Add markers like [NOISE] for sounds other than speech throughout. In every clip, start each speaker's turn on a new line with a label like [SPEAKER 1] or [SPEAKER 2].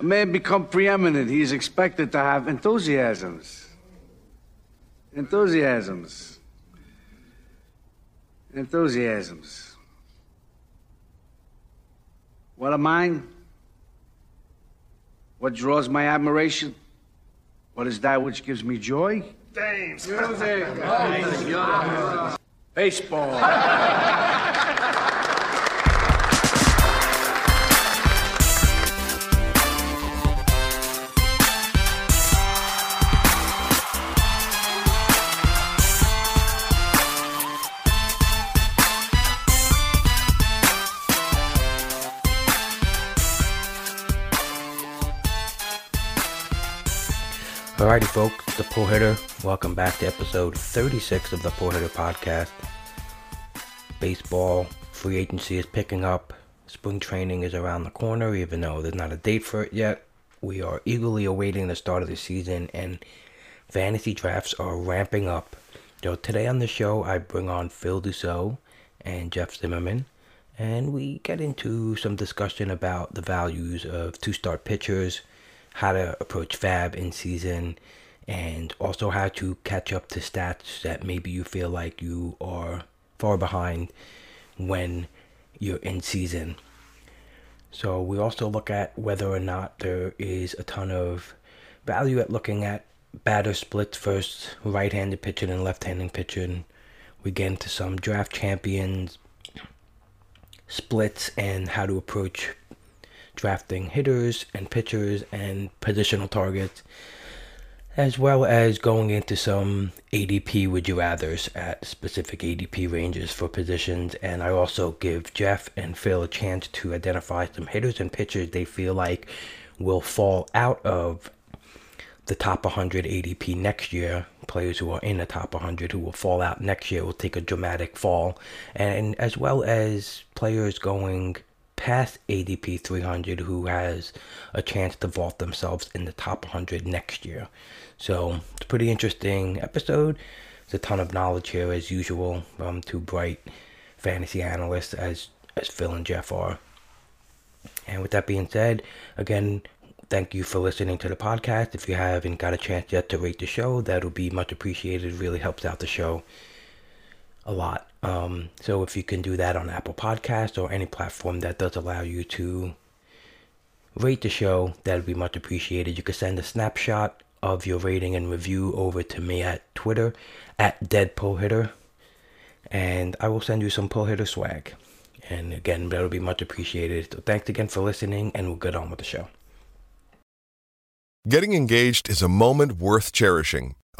[SPEAKER 1] A man become preeminent, he is expected to have enthusiasms. Enthusiasms. Enthusiasms. What are mine? What draws my admiration? What is that which gives me joy?
[SPEAKER 2] James.
[SPEAKER 1] Music. Baseball. [LAUGHS]
[SPEAKER 3] Alrighty, folks, the Pull Hitter. Welcome back to episode 36 of the Pull Hitter podcast. Baseball free agency is picking up. Spring training is around the corner, even though there's not a date for it yet. We are eagerly awaiting the start of the season, and fantasy drafts are ramping up. So today on the show, I bring on Phil Dussault and Jeff Zimmerman, and we get into some discussion about the values of two-start pitchers how to approach FAAB in season and also how to catch up to stats that maybe you feel like you are far behind when you're in season. So we also look at whether or not there is a ton of value at looking at batter splits first, right-handed pitching and left-handed pitching. We get into some draft champions splits and how to approach drafting hitters and pitchers and positional targets, as well as going into some ADP would you rathers at specific ADP ranges for positions. And I also give Jeff and Phil a chance to identify some hitters and pitchers they feel like will fall out of the top 100 ADP next year. Players who are in the top 100 who will fall out next year will take a dramatic fall, and as well as players going past ADP 300 who has a chance to vault themselves in the top 100 next year. So it's a pretty interesting episode. There's a ton of knowledge here as usual from two bright fantasy analysts as as Phil and Jeff are. And with that being said, again, thank you for listening to the podcast. If you haven't got a chance yet to rate the show, that would be much appreciated. It really helps out the show a lot. Um, so if you can do that on Apple Podcast or any platform that does allow you to rate the show, that would be much appreciated. You can send a snapshot of your rating and review over to me at Twitter at Dead Pull Hitter, and I will send you some Pull Hitter swag. And again, that would be much appreciated. So thanks again for listening, and we'll get on with the show.
[SPEAKER 4] Getting engaged is a moment worth cherishing.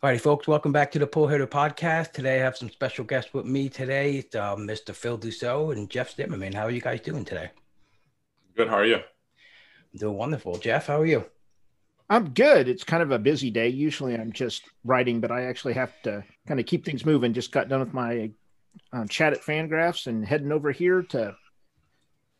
[SPEAKER 3] Alrighty, folks, welcome back to the Pull Hitter Podcast. Today I have some special guests with me today. It's uh, Mr. Phil Dussault and Jeff Zimmerman. How are you guys doing today?
[SPEAKER 2] Good. How are you?
[SPEAKER 3] I'm doing wonderful. Jeff, how are you?
[SPEAKER 5] I'm good. It's kind of a busy day. Usually I'm just writing, but I actually have to kind of keep things moving. Just got done with my uh, chat at Fangraphs and heading over here to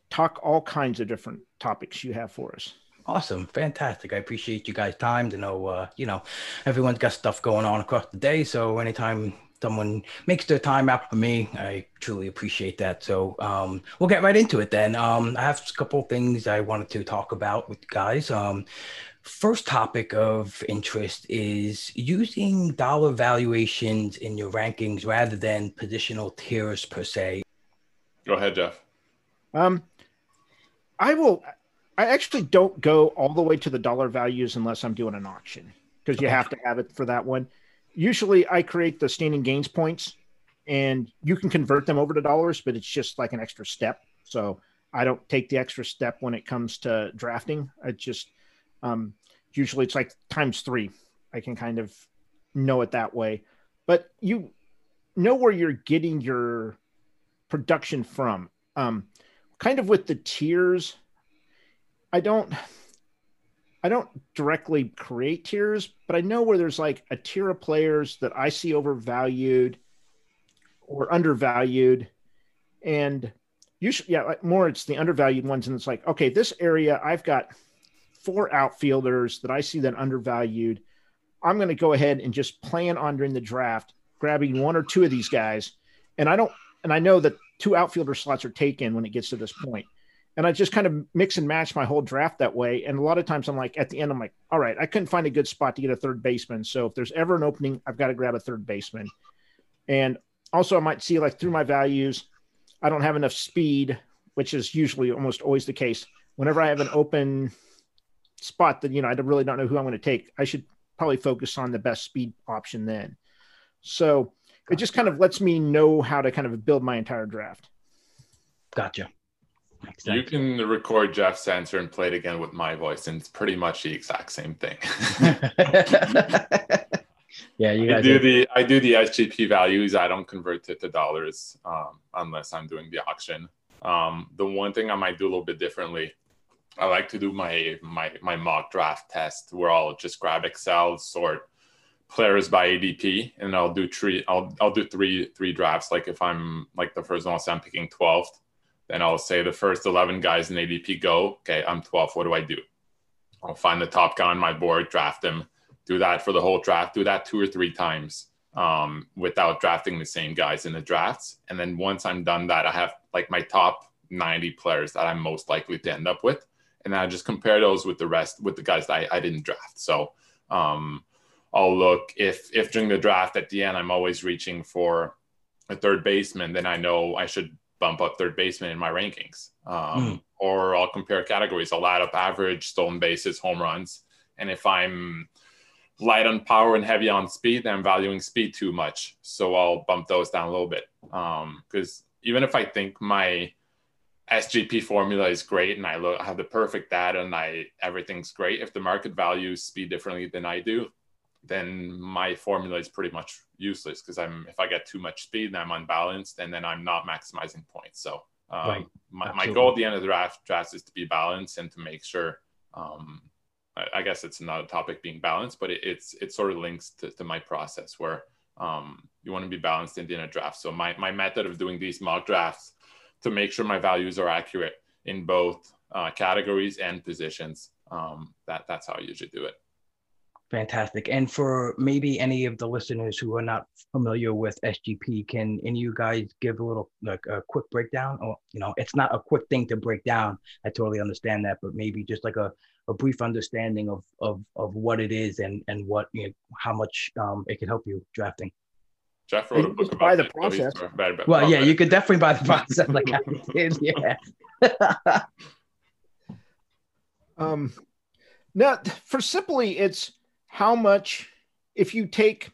[SPEAKER 5] talk all kinds of different topics you have for us.
[SPEAKER 3] Awesome, fantastic. I appreciate you guys' time to know. Uh, you know, everyone's got stuff going on across the day, so anytime someone makes their time out for me, I truly appreciate that. So um, we'll get right into it then. Um, I have a couple things I wanted to talk about with you guys. Um, first topic of interest is using dollar valuations in your rankings rather than positional tiers per se.
[SPEAKER 2] Go ahead, Jeff.
[SPEAKER 5] Um, I will. I actually don't go all the way to the dollar values unless I'm doing an auction because you have to have it for that one. Usually I create the standing gains points and you can convert them over to dollars, but it's just like an extra step. So I don't take the extra step when it comes to drafting. I just um, usually it's like times three. I can kind of know it that way, but you know where you're getting your production from. Um, kind of with the tiers I don't I don't directly create tiers, but I know where there's like a tier of players that I see overvalued or undervalued, and usually, yeah, like more it's the undervalued ones, and it's like, okay, this area I've got four outfielders that I see that undervalued. I'm going to go ahead and just plan on during the draft grabbing one or two of these guys, and I don't, and I know that two outfielder slots are taken when it gets to this point and I just kind of mix and match my whole draft that way. And a lot of times I'm like, at the end, I'm like, all right, I couldn't find a good spot to get a third baseman. So if there's ever an opening, I've got to grab a third baseman. And also, I might see like through my values, I don't have enough speed, which is usually almost always the case. Whenever I have an open spot that, you know, I really don't know who I'm going to take, I should probably focus on the best speed option then. So it just kind of lets me know how to kind of build my entire draft.
[SPEAKER 3] Gotcha.
[SPEAKER 2] You can record Jeff's answer and play it again with my voice, and it's pretty much the exact same thing. [LAUGHS]
[SPEAKER 3] yeah, you guys
[SPEAKER 2] I do are... the I do the SGP values. I don't convert it to dollars um, unless I'm doing the auction. Um, the one thing I might do a little bit differently, I like to do my my my mock draft test where I'll just grab Excel, sort players by ADP, and I'll do three. I'll I'll do three three drafts. Like if I'm like the first one, I'll say I'm picking 12th then I'll say the first 11 guys in ADP go. Okay, I'm 12. What do I do? I'll find the top guy on my board, draft him, do that for the whole draft, do that two or three times um, without drafting the same guys in the drafts. And then once I'm done that, I have like my top 90 players that I'm most likely to end up with. And then I just compare those with the rest, with the guys that I, I didn't draft. So um, I'll look if, if during the draft at the end, I'm always reaching for a third baseman, then I know I should bump up third baseman in my rankings. Um, mm. Or I'll compare categories. I'll add up average, stolen bases, home runs. And if I'm light on power and heavy on speed, then I'm valuing speed too much. So I'll bump those down a little bit. Because um, even if I think my SGP formula is great and I look I have the perfect data and I everything's great, if the market values speed differently than I do, then my formula is pretty much useless because I'm if I get too much speed, then I'm unbalanced, and then I'm not maximizing points. So um, right. my, my goal at the end of the draft draft is to be balanced and to make sure. Um, I, I, guess it's not a topic being balanced, but it, it's it sort of links to, to my process where um, you want to be balanced in the end of draft. So my my method of doing these mock drafts to make sure my values are accurate in both uh, categories and positions. Um, that that's how I usually do it.
[SPEAKER 3] Fantastic. And for maybe any of the listeners who are not familiar with SGP, can any you guys give a little like a quick breakdown? Or you know, it's not a quick thing to break down. I totally understand that, but maybe just like a, a brief understanding of of of what it is and and what you know, how much um, it can help you drafting.
[SPEAKER 2] Jeff wrote a book about
[SPEAKER 5] buy the process.
[SPEAKER 3] well, yeah, you could definitely buy the process like I did. Yeah. [LAUGHS] [LAUGHS]
[SPEAKER 5] um, now for simply, it's how much if you take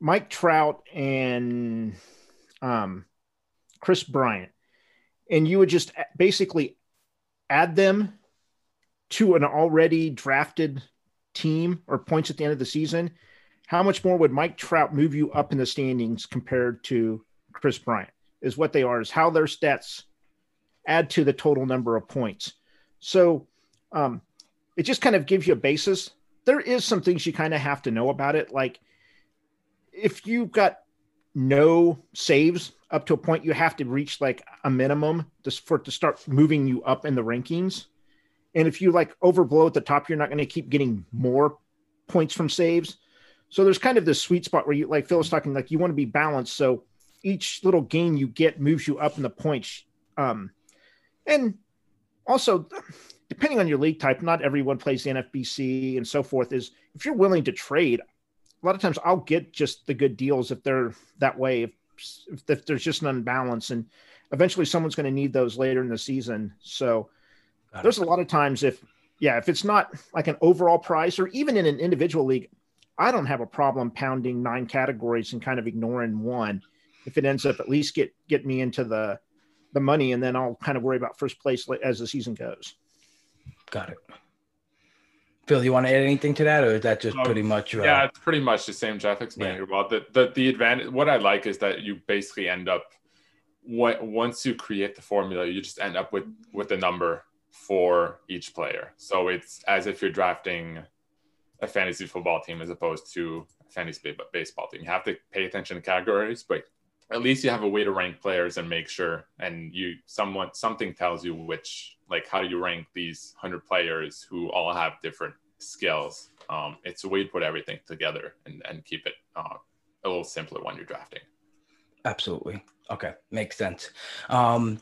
[SPEAKER 5] Mike Trout and um, Kris Bryant, and you would just basically add them to an already drafted team or points at the end of the season, how much more would Mike Trout move you up in the standings compared to Kris Bryant? Is what they are, is how their stats add to the total number of points. So um, it just kind of gives you a basis there is some things you kind of have to know about it. Like if you've got no saves up to a point, you have to reach like a minimum just for it to start moving you up in the rankings. And if you like overblow at the top, you're not going to keep getting more points from saves. So there's kind of this sweet spot where you like Phil was talking, like you want to be balanced. So each little gain you get moves you up in the points. Um, and also depending on your league type, not everyone plays the NFBC and so forth. Is if you're willing to trade, a lot of times I'll get just the good deals if they're that way. If, if, if there's just an unbalance, and eventually someone's going to need those later in the season. So there's a lot of times if yeah, if it's not like an overall price or even in an individual league, I don't have a problem pounding nine categories and kind of ignoring one if it ends up at least get get me into the the money, and then I'll kind of worry about first place as the season goes.
[SPEAKER 3] Got it. Phil, you want to add anything to that, or is that just um, pretty much?
[SPEAKER 2] Uh... Yeah, it's pretty much the same. Jeff explained yeah. well. The, the the advantage, what I like is that you basically end up, what once you create the formula, you just end up with with a number for each player. So it's as if you're drafting a fantasy football team as opposed to a fantasy baseball team. You have to pay attention to categories, but at least you have a way to rank players and make sure and you someone something tells you which like how do you rank these 100 players who all have different skills? Um, it's a way to put everything together and, and keep it uh, a little simpler when you're drafting.
[SPEAKER 3] Absolutely. Okay makes sense. Um,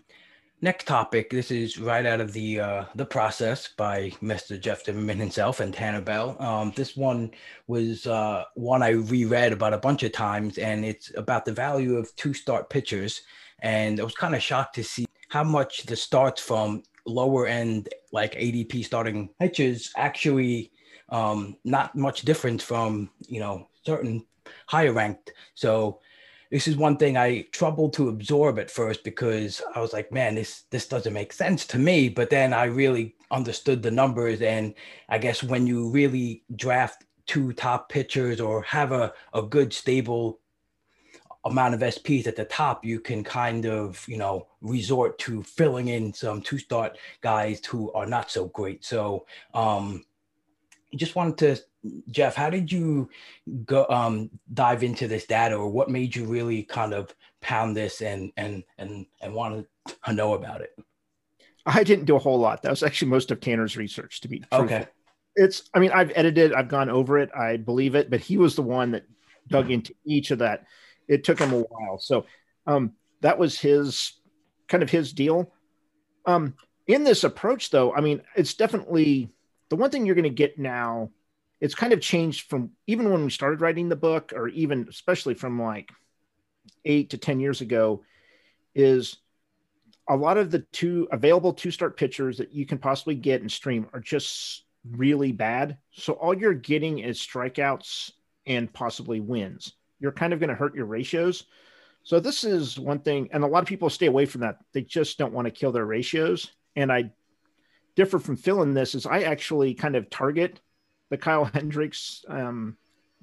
[SPEAKER 3] Next topic. This is right out of the uh, the process by Mr. Jeff Zimmerman himself and Tanner Bell. Um, this one was uh, one I reread about a bunch of times, and it's about the value of two start pitchers. And I was kind of shocked to see how much the starts from lower end, like ADP starting pitchers, actually um, not much different from you know certain higher ranked. So this is one thing I troubled to absorb at first because I was like, man, this this doesn't make sense to me. But then I really understood the numbers, and I guess when you really draft two top pitchers or have a, a good stable amount of SPs at the top, you can kind of, you know, resort to filling in some two start guys who are not so great. So um just wanted to Jeff, how did you go um, dive into this data, or what made you really kind of pound this and and and and want to know about it?
[SPEAKER 5] I didn't do a whole lot. That was actually most of Tanner's research. To be truthful.
[SPEAKER 3] okay,
[SPEAKER 5] it's. I mean, I've edited, I've gone over it, I believe it, but he was the one that dug into each of that. It took him a while, so um, that was his kind of his deal. Um, in this approach, though, I mean, it's definitely the one thing you're going to get now it's kind of changed from even when we started writing the book or even especially from like eight to 10 years ago is a lot of the two available two start pitchers that you can possibly get and stream are just really bad. So all you're getting is strikeouts and possibly wins. You're kind of going to hurt your ratios. So this is one thing, and a lot of people stay away from that. They just don't want to kill their ratios. And I differ from Phil in this is I actually kind of target the Kyle [LAUGHS] Hendricks, um,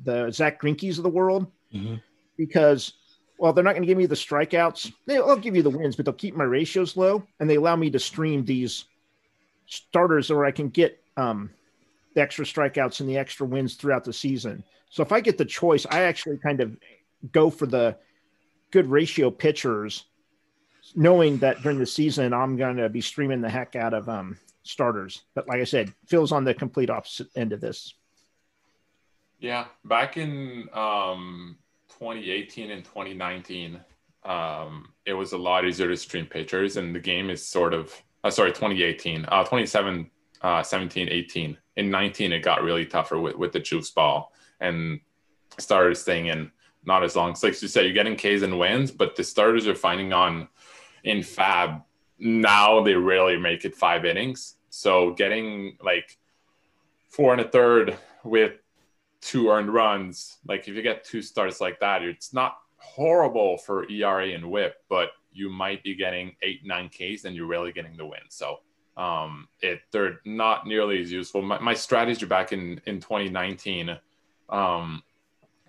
[SPEAKER 5] the Zack Greinke's of the world, mm-hmm. because well, they're not going to give me the strikeouts. They'll give you the wins, but they'll keep my ratios low, and they allow me to stream these starters where I can get um, the extra strikeouts and the extra wins throughout the season. So if I get the choice, I actually kind of go for the good ratio pitchers, knowing that during the season I'm going to be streaming the heck out of um, starters. But like I said, Phil's on the complete opposite end of this.
[SPEAKER 2] Yeah, back in um, 2018 and 2019, um, it was a lot easier to stream pitchers, and the game is sort of uh, sorry 2018, uh, 27, uh, 17, 18. In 19, it got really tougher with with the juice ball and started staying in not as long. So like you said, you're getting Ks and wins, but the starters are finding on in FAAB now they rarely make it five innings. So getting like four and a third with two earned runs, like if you get two starts like that, it's not horrible for ERA and WHIP, but you might be getting eight nine Ks and you're really getting the win. So um, it they're not nearly as useful. My, my strategy back in in 2019 um,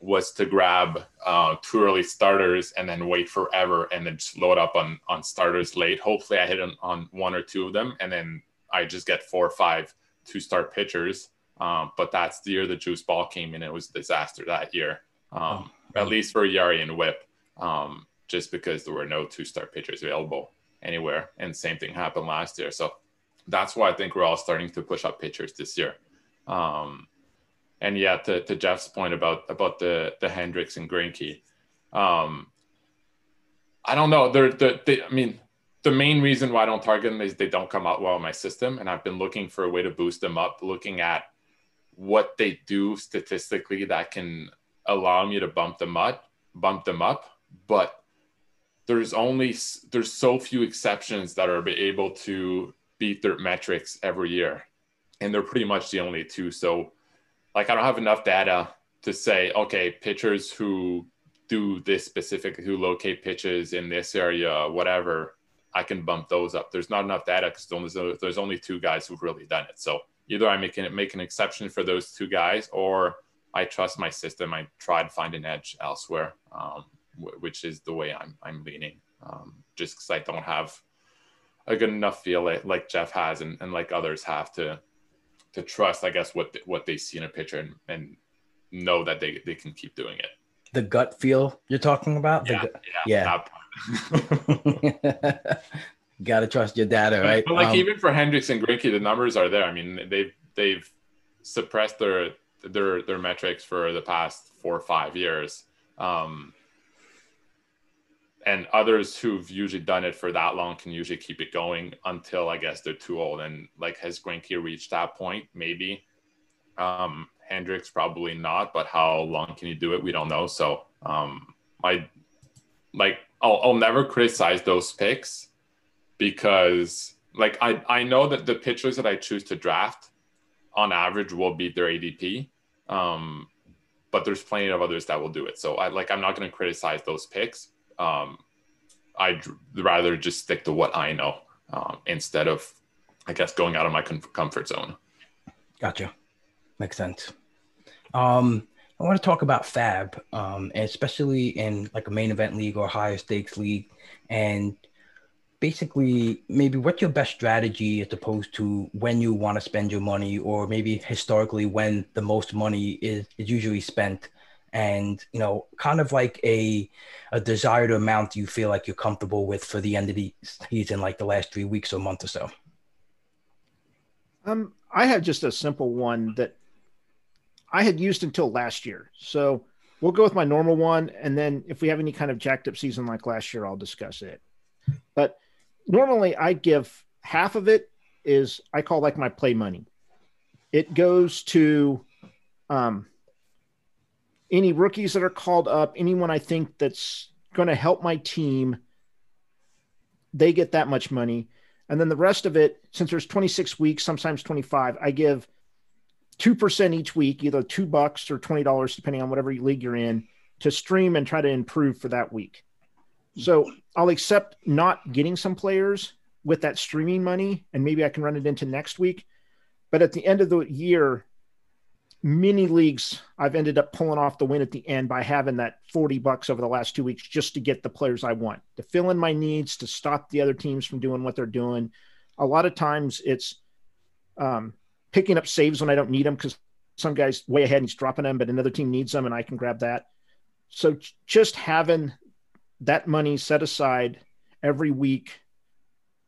[SPEAKER 2] was to grab uh, two early starters and then wait forever and then just load up on on starters late. Hopefully, I hit on, on one or two of them and then I just get four or five two star pitchers. Um, but that's the year the juice ball came in. It was a disaster that year, um, oh, at least for Yari and Whip, um, just because there were no two star pitchers available anywhere. And same thing happened last year. So that's why I think we're all starting to push up pitchers this year. Um, and yeah, to, to, Jeff's point about about the the Hendricks and Greinke, um, I don't know. They're, they're they, I mean, the main reason why I don't target them is they don't come out well in my system. And I've been looking for a way to boost them up, looking at what they do statistically that can allow me to bump them up, bump them up. But there's only there's so few exceptions that are able to beat their metrics every year. And they're pretty much the only two. So like I don't have enough data to say, okay, pitchers who do this specifically, who locate pitches in this area, whatever, I can bump those up. There's not enough data because there's only two guys who've really done it. So either I make an, make an exception for those two guys, or I trust my system. I try to find an edge elsewhere, um, w- which is the way I'm I'm leaning. Um, just because I don't have a good enough feel like, like Jeff has and, and like others have to to trust, I guess, what what they see in a pitcher and, and know that they, they can keep doing it.
[SPEAKER 3] The gut feel you're talking about?
[SPEAKER 2] Yeah,
[SPEAKER 3] The
[SPEAKER 2] yeah.
[SPEAKER 3] yeah. [LAUGHS] Gotta trust your data, right?
[SPEAKER 2] But like
[SPEAKER 3] Um,
[SPEAKER 2] even for Hendricks and Greinke, the numbers are there. I mean, they've they've suppressed their their their metrics for the past four or five years. Um, and others who've usually done it for that long can usually keep it going until I guess they're too old. And like has Greinke reached that point? Maybe. Um, Hendricks probably not, but how long can you do it? We don't know. So um, I like I'll, I'll never criticize those picks because like I, I know that the pitchers that I choose to draft on average will beat their ADP. Um, but there's plenty of others that will do it. So I like I'm not going to criticize those picks. Um, I'd rather just stick to what I know um, instead of I guess going out of my com- comfort zone.
[SPEAKER 3] Gotcha. Makes sense. Um, I want to talk about FAAB, um, especially in like a main event league or higher stakes league, and basically maybe what's your best strategy as opposed to when you want to spend your money, or maybe historically when the most money is, is usually spent, and you know, kind of like a a desired amount you feel like you're comfortable with for the end of the season, like the last three weeks or month or so.
[SPEAKER 5] Um, I have just a simple one that I had used until last year. So we'll go with my normal one. And then if we have any kind of jacked up season like last year, I'll discuss it. But normally I give half of it is I call like my play money. It goes to um, any rookies that are called up, anyone I think that's going to help my team. They get that much money. And then the rest of it, since there's 26 weeks, sometimes 25, I give 2% each week, either two bucks or $20, depending on whatever league you're in, to stream and try to improve for that week. So I'll accept not getting some players with that streaming money, and maybe I can run it into next week. But at the end of the year, many leagues I've ended up pulling off the win at the end by having that 40 bucks over the last two weeks just to get the players I want, to fill in my needs, to stop the other teams from doing what they're doing. A lot of times it's um, picking up saves when I don't need them because some guy's way ahead and he's dropping them, but another team needs them and I can grab that. So just having that money set aside every week,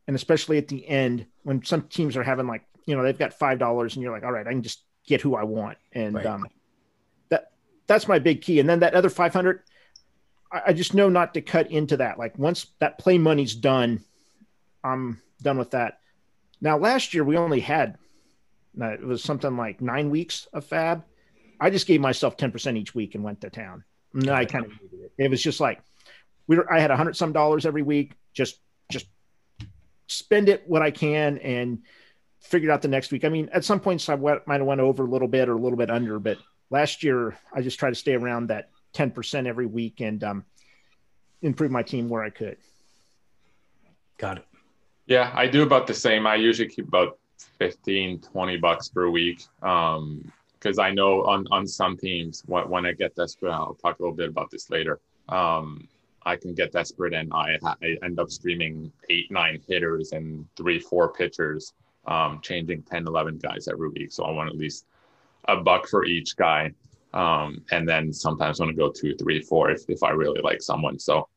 [SPEAKER 5] and especially at the end when some teams are having like, you know, they've got $5 and you're like, all right, I can just get who I want. And
[SPEAKER 3] Right.
[SPEAKER 5] um, that that's my big key. And then that other 500, I, I just know not to cut into that. Like once that play money's done, I'm done with that. Now, last year we only had, uh, it was something like nine weeks of FAAB. I just gave myself 10% each week and went to town. And I kind of needed it. It was just like, we were, I had a hundred some dollars every week. Just, just spend it what I can and figured out the next week. I mean, at some points I went, might have went over a little bit or a little bit under, but last year I just tried to stay around that 10% every week and um, improve my team where I could.
[SPEAKER 3] Got it.
[SPEAKER 2] Yeah, I do about the same. I usually keep about 15, 20 bucks per week. Um, because I know on, on some teams, when, when I get desperate, I'll talk a little bit about this later. Um, I can get desperate and I, I end up streaming eight, nine hitters and three, four pitchers, um, changing 10, 11 guys every week. So I want at least a buck for each guy. Um, and then sometimes I want to go two, three, four if, if I really like someone. So,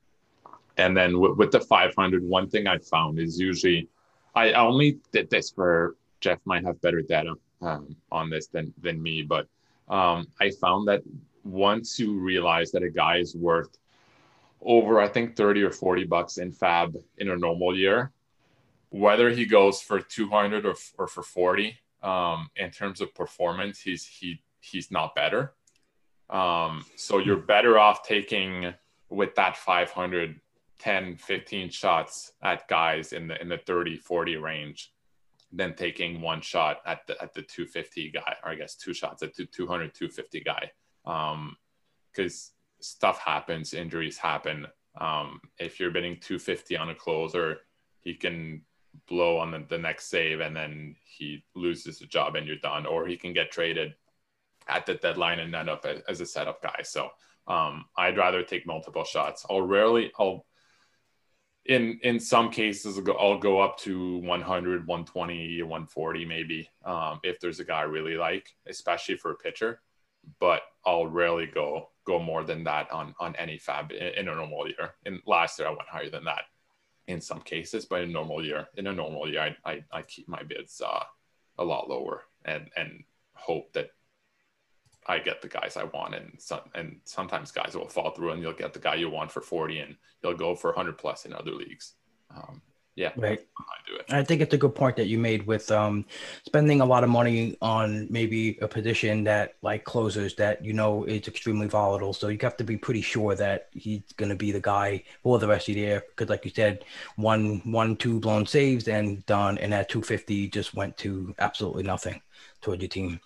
[SPEAKER 2] and then with, with the 500, one thing I found is usually I only did this for Jeff might have better data um, on this than than me, but um, I found that once you realize that a guy is worth over, I think 30 or 40 bucks in FAAB in a normal year, whether he goes for 200 or, or for 40, um, in terms of performance, he's he he's not better. Um, so you're better off taking with that 500 10 15 shots at guys in the in the 30 40 range than taking one shot at the at the 250 guy or i guess two shots at the 200 250 guy um because stuff happens injuries happen um if you're bidding 250 on a closer he can blow on the, the next save and then he loses the job and you're done or he can get traded at the deadline and end up as, a setup guy so um i'd rather take multiple shots i'll rarely i'll in in some cases, I'll go up to 100, 120, 140 maybe um, if there's a guy I really like, especially for a pitcher. But I'll rarely go go more than that on on any FAAB in, in a normal year. And last year I went higher than that in some cases, but in a normal year, in a normal year, I I, I keep my bids uh, a lot lower and and hope that I get the guys I want, and some, and sometimes guys will fall through, and you'll get the guy you want for forty, and you'll go for hundred plus in other leagues. Um, yeah,
[SPEAKER 3] right. I do it. I think it's a good point that you made with um, spending a lot of money on maybe a position that, like closers, that you know is extremely volatile. So you have to be pretty sure that he's going to be the guy for the rest of the year. Because, like you said, one, one, two blown saves and done, and that 250 just went to absolutely nothing toward your team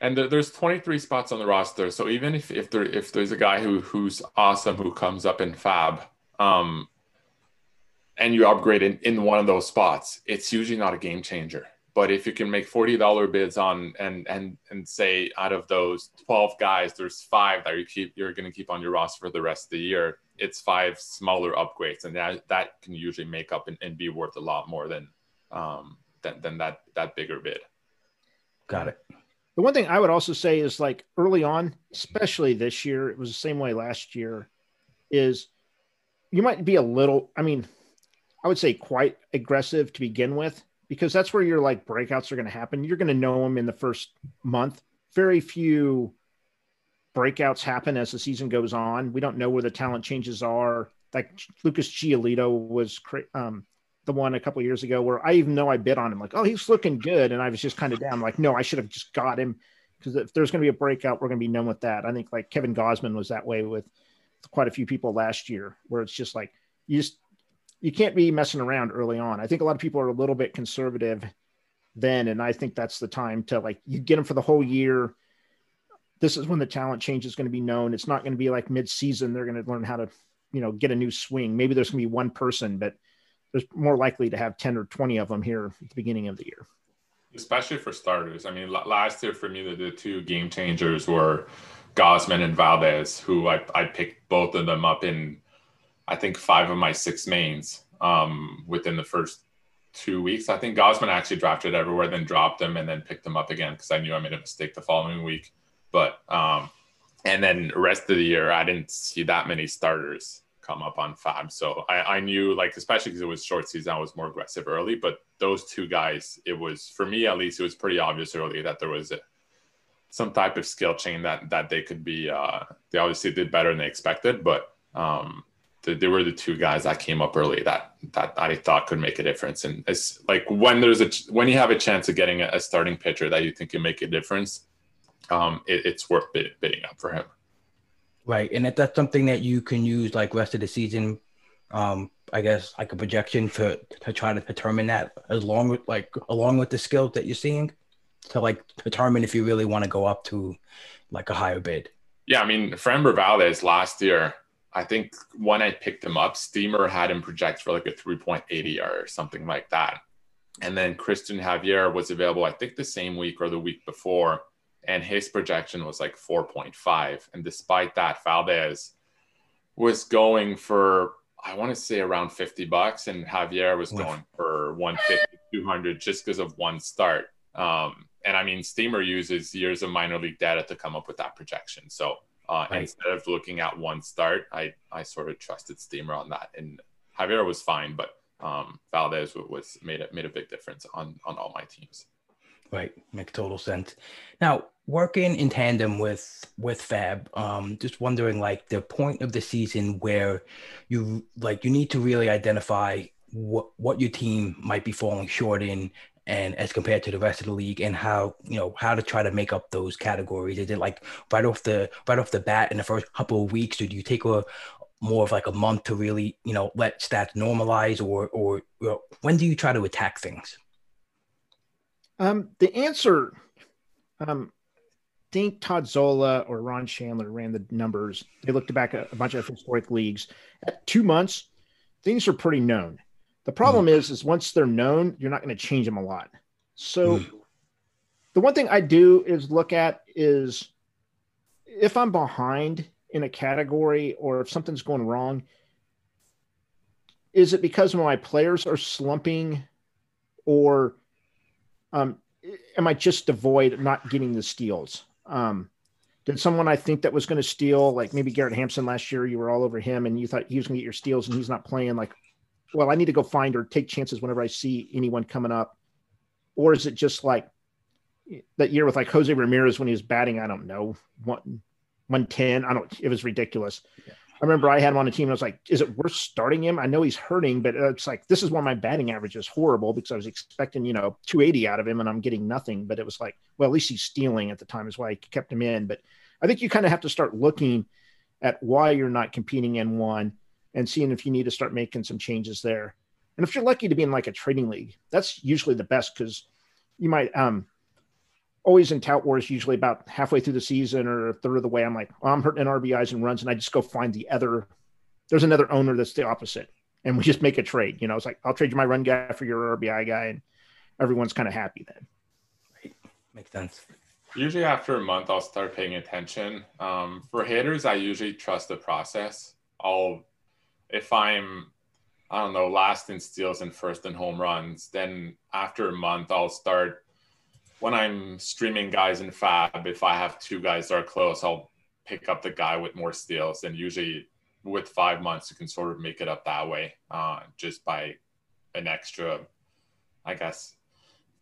[SPEAKER 2] and there's 23 spots on the roster. So even if, if there if there's a guy who who's awesome who comes up in FAAB, um, and you upgrade in, in one of those spots, it's usually not a game changer. But if you can make forty dollar bids on and and and say out of those 12 guys, there's five that you keep you're going to keep on your roster for the rest of the year. It's five smaller upgrades, and that that can usually make up and, and be worth a lot more than um than, than that that bigger bid.
[SPEAKER 3] Got it.
[SPEAKER 5] The one thing I would also say is like early on, especially this year, it was the same way last year, is you might be a little, I mean, I would say quite aggressive to begin with, because that's where your like breakouts are going to happen. You're going to know them in the first month. Very few breakouts happen as the season goes on. We don't know where the talent changes are. Like Lucas Giolito was um, the one a couple years ago where I even know I bid on him, like, oh, he's looking good. And I was just kind of down, like, no, I should have just got him. Because if there's going to be a breakout, we're going to be known with that. I think like Kevin Gausman was that way with quite a few people last year, where it's just like, you just, you can't be messing around early on. I think a lot of people are a little bit conservative then. And I think that's the time to like, you get them for the whole year. This is when the talent change is going to be known. It's not going to be like mid season. They're going to learn how to, you know, get a new swing. Maybe there's going to be one person, but there's more likely to have 10 or 20 of them here at the beginning of the year.
[SPEAKER 2] Especially for starters. I mean, last year for me, the, the two game changers were Gausman and Valdez, who I, I picked both of them up in, I think, five of my six mains um, within the first two weeks. I think Gausman actually drafted everywhere, then dropped them and then picked them up again because I knew I made a mistake the following week. But, um, and then the rest of the year, I didn't see that many starters come up on FAAB. So I, I knew, like, especially because it was short season, I was more aggressive early. But those two guys, it was for me at least, it was pretty obvious early that there was a, some type of skill chain that that they could be. Uh, they obviously did better than they expected, but um, they, were the two guys that came up early that that I thought could make a difference. And it's like when there's a when you have a chance of getting a, starting pitcher that you think can make a difference, um, it, it's worth bid, bidding up for him.
[SPEAKER 3] Right, and if that's something that you can use like rest of the season, um, I guess like a projection for to try to determine that as long with like along with the skills that you're seeing to like determine if you really want to go up to like a higher bid.
[SPEAKER 2] Yeah, I mean, Framber Valdez last year, I think when I picked him up, Steamer had him project for like a 3.80 or something like that. And then Cristian Javier was available, I think the same week or the week before and his projection was like 4.5. And despite that, Valdez was going for I want to say around 50 bucks, and Javier was going for 150, 200 just because of one start. Um, and I mean, Steamer uses years of minor league data to come up with that projection. So uh, right. instead of looking at one start, I I sort of trusted Steamer on that, and Javier was fine, but um, Valdez was made a, made a big difference on on all my teams.
[SPEAKER 3] Right, makes total sense. Now, working in tandem with with FAAB, um, just wondering like the point of the season where you like you need to really identify what what your team might be falling short in and as compared to the rest of the league and how you know how to try to make up those categories is it like right off the right off the bat in the first couple of weeks or do you take a more of like a month to really you know let stats normalize or or when do you try to attack things
[SPEAKER 5] um, the answer, um, I think Todd Zola or Ron Shandler ran the numbers. They looked back at a bunch of historic leagues. At two months, things are pretty known. The problem mm. is, is once they're known, you're not going to change them a lot. So, mm. the one thing I do is look at is if I'm behind in a category or if something's going wrong, is it because my players are slumping or um, am I just devoid not getting the steals? Um, did someone I think that was going to steal, like maybe Garrett Hampson last year, you were all over him and you thought he was going to get your steals and he's not playing like, well, I need to go find or take chances whenever I see anyone coming up. Or is it just like that year with like Jose Ramirez when he was batting, I don't know, one, 110. I don't, it was ridiculous. Yeah. I remember I had him on a team and I was like, is it worth starting him? I know he's hurting, but it's like, this is why my batting average is horrible because I was expecting, you know, 280 out of him and I'm getting nothing. But it was like, well, at least he's stealing at the time is why I kept him in. But I think you kind of have to start looking at why you're not competing in one and seeing if you need to start making some changes there. And if you're lucky to be in like a trading league, that's usually the best because you might um always in tout wars, usually about halfway through the season or a third of the way, I'm like, well, I'm hurting in RBIs and runs, and I just go find the other. There's another owner that's the opposite, and we just make a trade. You know, it's like I'll trade you my run guy for your RBI guy, and everyone's kind of happy then.
[SPEAKER 3] Right. Makes sense.
[SPEAKER 2] Usually after a month, I'll start paying attention. Um, for hitters, I usually trust the process. I'll, if I'm, I don't know, last in steals and first in home runs, then after a month, I'll start when I'm streaming guys in FAAB, if I have two guys that are close, I'll pick up the guy with more steals. And usually with five months, you can sort of make it up that way uh, just by an extra, I guess,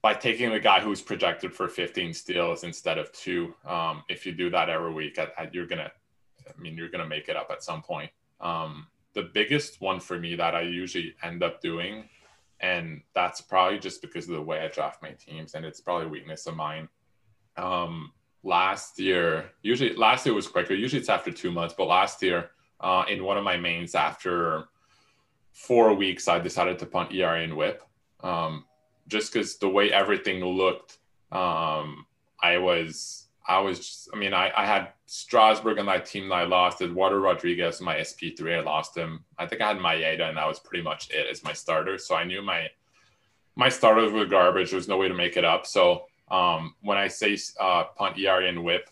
[SPEAKER 2] by taking the guy who's projected for 15 steals instead of two. Um, if you do that every week, I, I, you're to, I mean, you're to make it up at some point. Um, the biggest one for me that I usually end up doing and that's probably just because of the way I draft my teams, and it's probably a weakness of mine. Um, last year, usually last year was quicker. Usually it's after two months, but last year, uh, in one of my mains, after four weeks, I decided to punt ERA and WHIP, um, just because the way everything looked, um, I was I was, just, I mean, I, I had Strasburg on that team that I lost. Eduardo Rodriguez, my SP3, I lost him. I think I had Maeda, and that was pretty much it as my starter. So I knew my my starters were garbage. There was no way to make it up. So um, when I say uh, punt ERA and whip,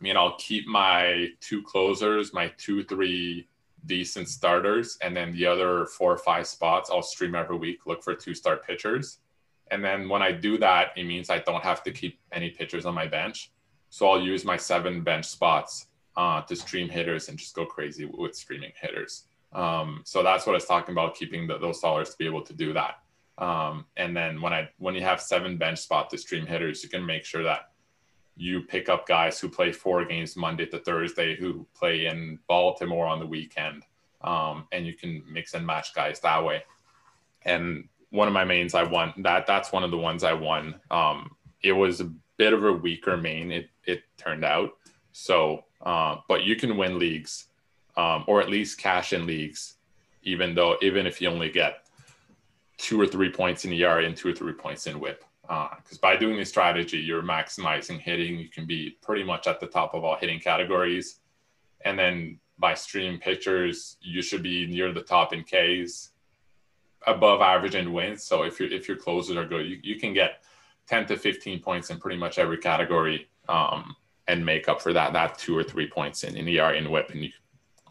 [SPEAKER 2] I mean, I'll keep my two closers, my two, three decent starters, and then the other four or five spots I'll stream every week, look for two start pitchers. And then when I do that, it means I don't have to keep any pitchers on my bench. So I'll use my seven bench spots uh, to stream hitters and just go crazy with streaming hitters. Um, so that's what I was talking about, keeping the, those dollars to be able to do that. Um, and then when I when you have seven bench spot to stream hitters, you can make sure that you pick up guys who play four games Monday to Thursday, who play in Baltimore on the weekend, um, and you can mix and match guys that way. And one of my mains I won that that's one of the ones I won. Um, it was a bit of a weaker main. It it turned out. So, uh, but you can win leagues, um, or at least cash in leagues, even though even if you only get two or three points in ERA and two or three points in WHIP. Because uh, by doing this strategy, you're maximizing hitting. You can be pretty much at the top of all hitting categories, and then by stream pitchers, you should be near the top in Ks, above average in wins. So if your if your closers are good, you, you can get 10 to 15 points in pretty much every category um, and make up for that that two or three points in, in ER in whip and you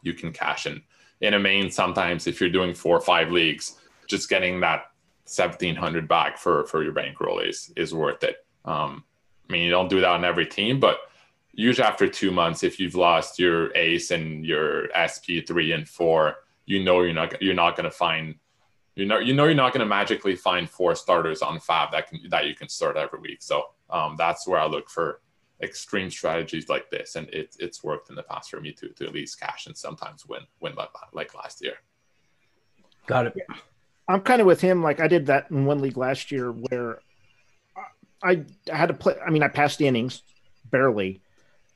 [SPEAKER 2] you can cash in. In a main sometimes if you're doing four or five leagues just getting that 1700 back for for your bankroll is is worth it. Um, I mean you don't do that on every team but usually after two months if you've lost your ace and your SP three and four you know you're not you're not going to find you know you know you're not going to magically find four starters on FAAB that can that you can start every week. So um, that's where I look for extreme strategies like this, and it, it's worked in the past for me to to at least cash and sometimes win win like, like last year.
[SPEAKER 3] Got it.
[SPEAKER 5] I'm kind of with him. Like I did that in one league last year where I, I had to play. I mean, I passed the innings barely,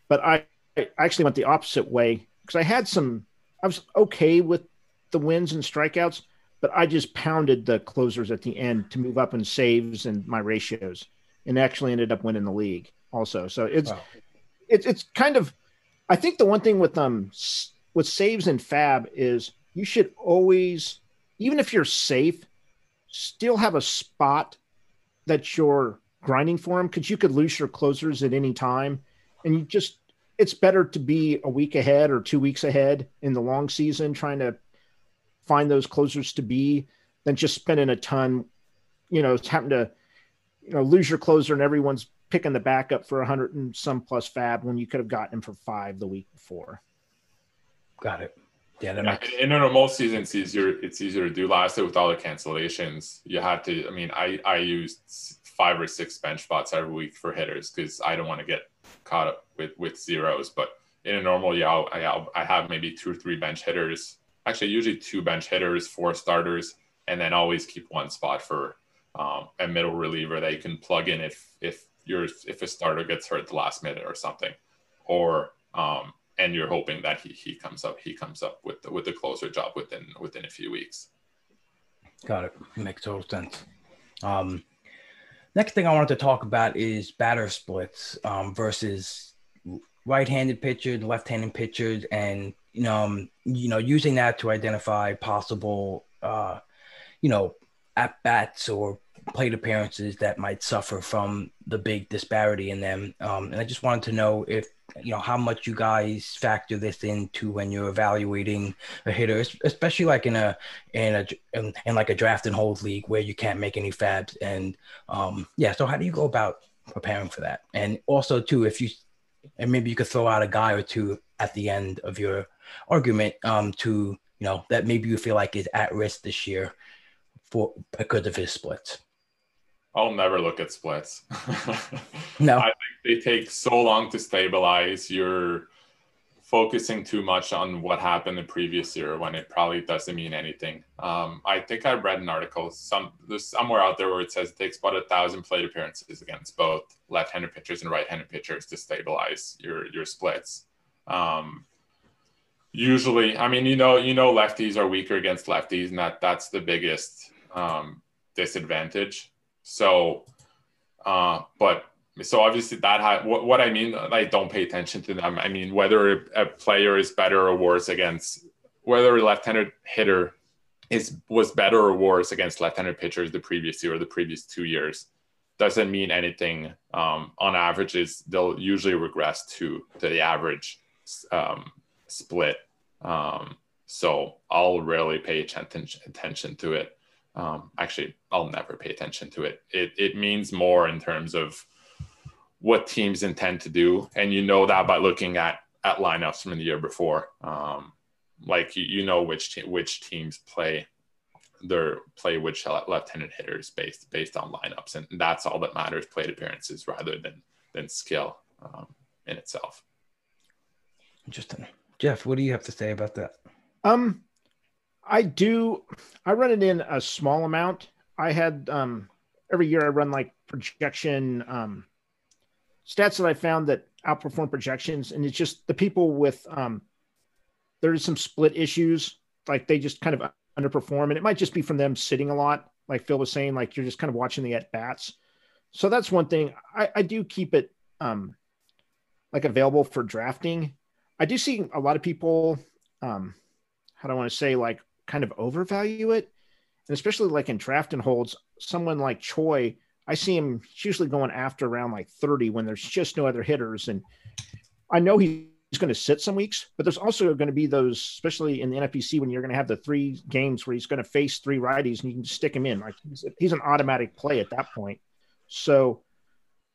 [SPEAKER 5] but I, I actually went the opposite way because I had some. I was okay with the wins and strikeouts, but I just pounded the closers at the end to move up in saves and my ratios, and actually ended up winning the league also. So it's wow. it's it's kind of I think the one thing with um with saves and FAAB is you should always even if you're safe still have a spot that you're grinding for them because you could lose your closers at any time and you just it's better to be a week ahead or two weeks ahead in the long season trying to find those closers to be than just spending a ton. You know, having to you know lose your closer and everyone's picking the backup for a hundred and some plus FAAB when you could have gotten him for five the week before.
[SPEAKER 3] Got it. Yeah, that
[SPEAKER 2] Yeah,
[SPEAKER 3] makes
[SPEAKER 2] in a normal season, it's easier. It's easier to do. Last year with all the cancellations, you had to. I mean, I I used five or six bench spots every week for hitters because I don't want to get caught up with with zeros. But in a normal year, I'll, I'll, I have maybe two or three bench hitters. Actually, usually two bench hitters, four starters, and then always keep one spot for um, a middle reliever that you can plug in if if you're if a starter gets hurt the last minute or something, or um, and you're hoping that he, he comes up he comes up with the, with the closer job within within a few weeks.
[SPEAKER 3] Got it. Makes total sense. Um, next thing I wanted to talk about is batter splits um, versus right-handed pitchers, left-handed pitchers, and you know, um, you know, using that to identify possible, uh, you know, at bats or plate appearances that might suffer from the big disparity in them. Um, and I just wanted to know if you know how much you guys factor this into when you're evaluating a hitter, especially like in a in a in, in like a draft and hold league where you can't make any FAABs. And um, yeah, so how do you go about preparing for that? And also too, if you and maybe you could throw out a guy or two at the end of your argument um, to you know that maybe you feel like is at risk this year for because of his splits.
[SPEAKER 2] I'll never look at splits. [LAUGHS]
[SPEAKER 3] No.
[SPEAKER 2] I think they take so long to stabilize. You're focusing too much on what happened the previous year when it probably doesn't mean anything. Um, I think I read an article some there's somewhere out there where it says it takes about a thousand plate appearances against both left-handed pitchers and right-handed pitchers to stabilize your your splits. Um, usually, I mean, you know, you know, lefties are weaker against lefties, and that that's the biggest um, disadvantage. So, uh, but so obviously that ha- what, what I mean, I don't pay attention to them. I mean, whether a player is better or worse against whether a left-handed hitter is was better or worse against left-handed pitchers the previous year or the previous two years doesn't mean anything. Um, on averages, they'll usually regress to to the average um, split. Um, so I'll rarely pay attention attention to it. Um, actually, I'll never pay attention to it. It it means more in terms of what teams intend to do, and you know that by looking at at lineups from the year before. Um, like you, you know which te- which teams play their play which left-handed hitters based based on lineups, and that's all that matters. Plate appearances rather than than skill um, in itself.
[SPEAKER 3] Interesting, Jeff. What do you have to say about that?
[SPEAKER 5] Um, I do. I run it in a small amount. I had um every year I run like projection um stats that I found that outperform projections, and it's just the people with um there's some split issues, like they just kind of underperform, and it might just be from them sitting a lot, like Phil was saying, like you're just kind of watching the at bats. So that's one thing. I, I do keep it um like available for drafting. I do see a lot of people um how do I want to say like kind of overvalue it. And especially like in draft and holds, someone like Choi, I see him usually going after around like 30 when there's just no other hitters. And I know he's going to sit some weeks, but there's also going to be those, especially in the NFBC, when you're going to have the three games where he's going to face three righties and you can stick him in. Like he's, he's an automatic play at that point. So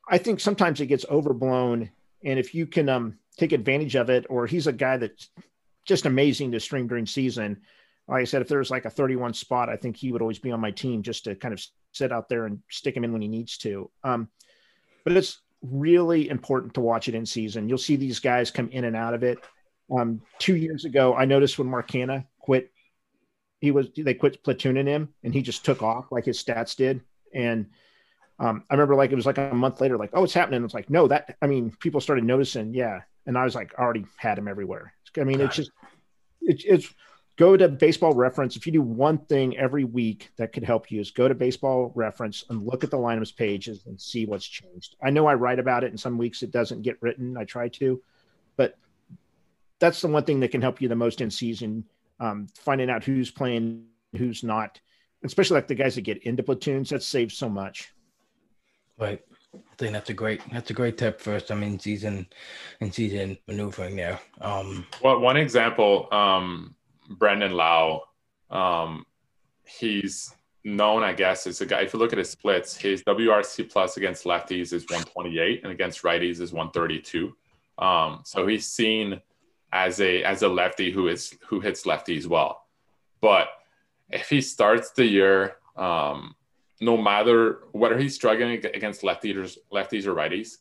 [SPEAKER 5] I think sometimes it gets overblown. And if you can um, take advantage of it, or he's a guy that's just amazing to stream during season. Like I said, if there's like a 31 spot, I think he would always be on my team just to kind of sit out there and stick him in when he needs to. Um, but it's really important to watch it in season. You'll see these guys come in and out of it. Um, two years ago, I noticed when Marcana quit, he was they quit platooning him and he just took off like his stats did. And um, I remember like it was like a month later, like, oh, it's happening. It's like, no, that I mean, people started noticing, yeah. And I was like, I already had him everywhere. I mean, it's just it, it's go to baseball reference. If you do one thing every week that could help you is go to baseball reference and look at the lineups pages and see what's changed. I know I write about it and some weeks it doesn't get written. I try to, but that's the one thing that can help you the most in season. Um, finding out who's playing, who's not, especially like the guys that get into platoons, that saves so much.
[SPEAKER 3] Right. I think that's a great that's a great tip first i mean season in season maneuvering there. Um
[SPEAKER 2] well one example, um Brandon Lowe. Um, he's known, I guess, as a guy. If you look at his splits, his WRC plus against lefties is 128 and against righties is 132. Um, so he's seen as a as a lefty who is who hits lefties well. But if he starts the year, um, no matter whether he's struggling against lefties lefties or righties,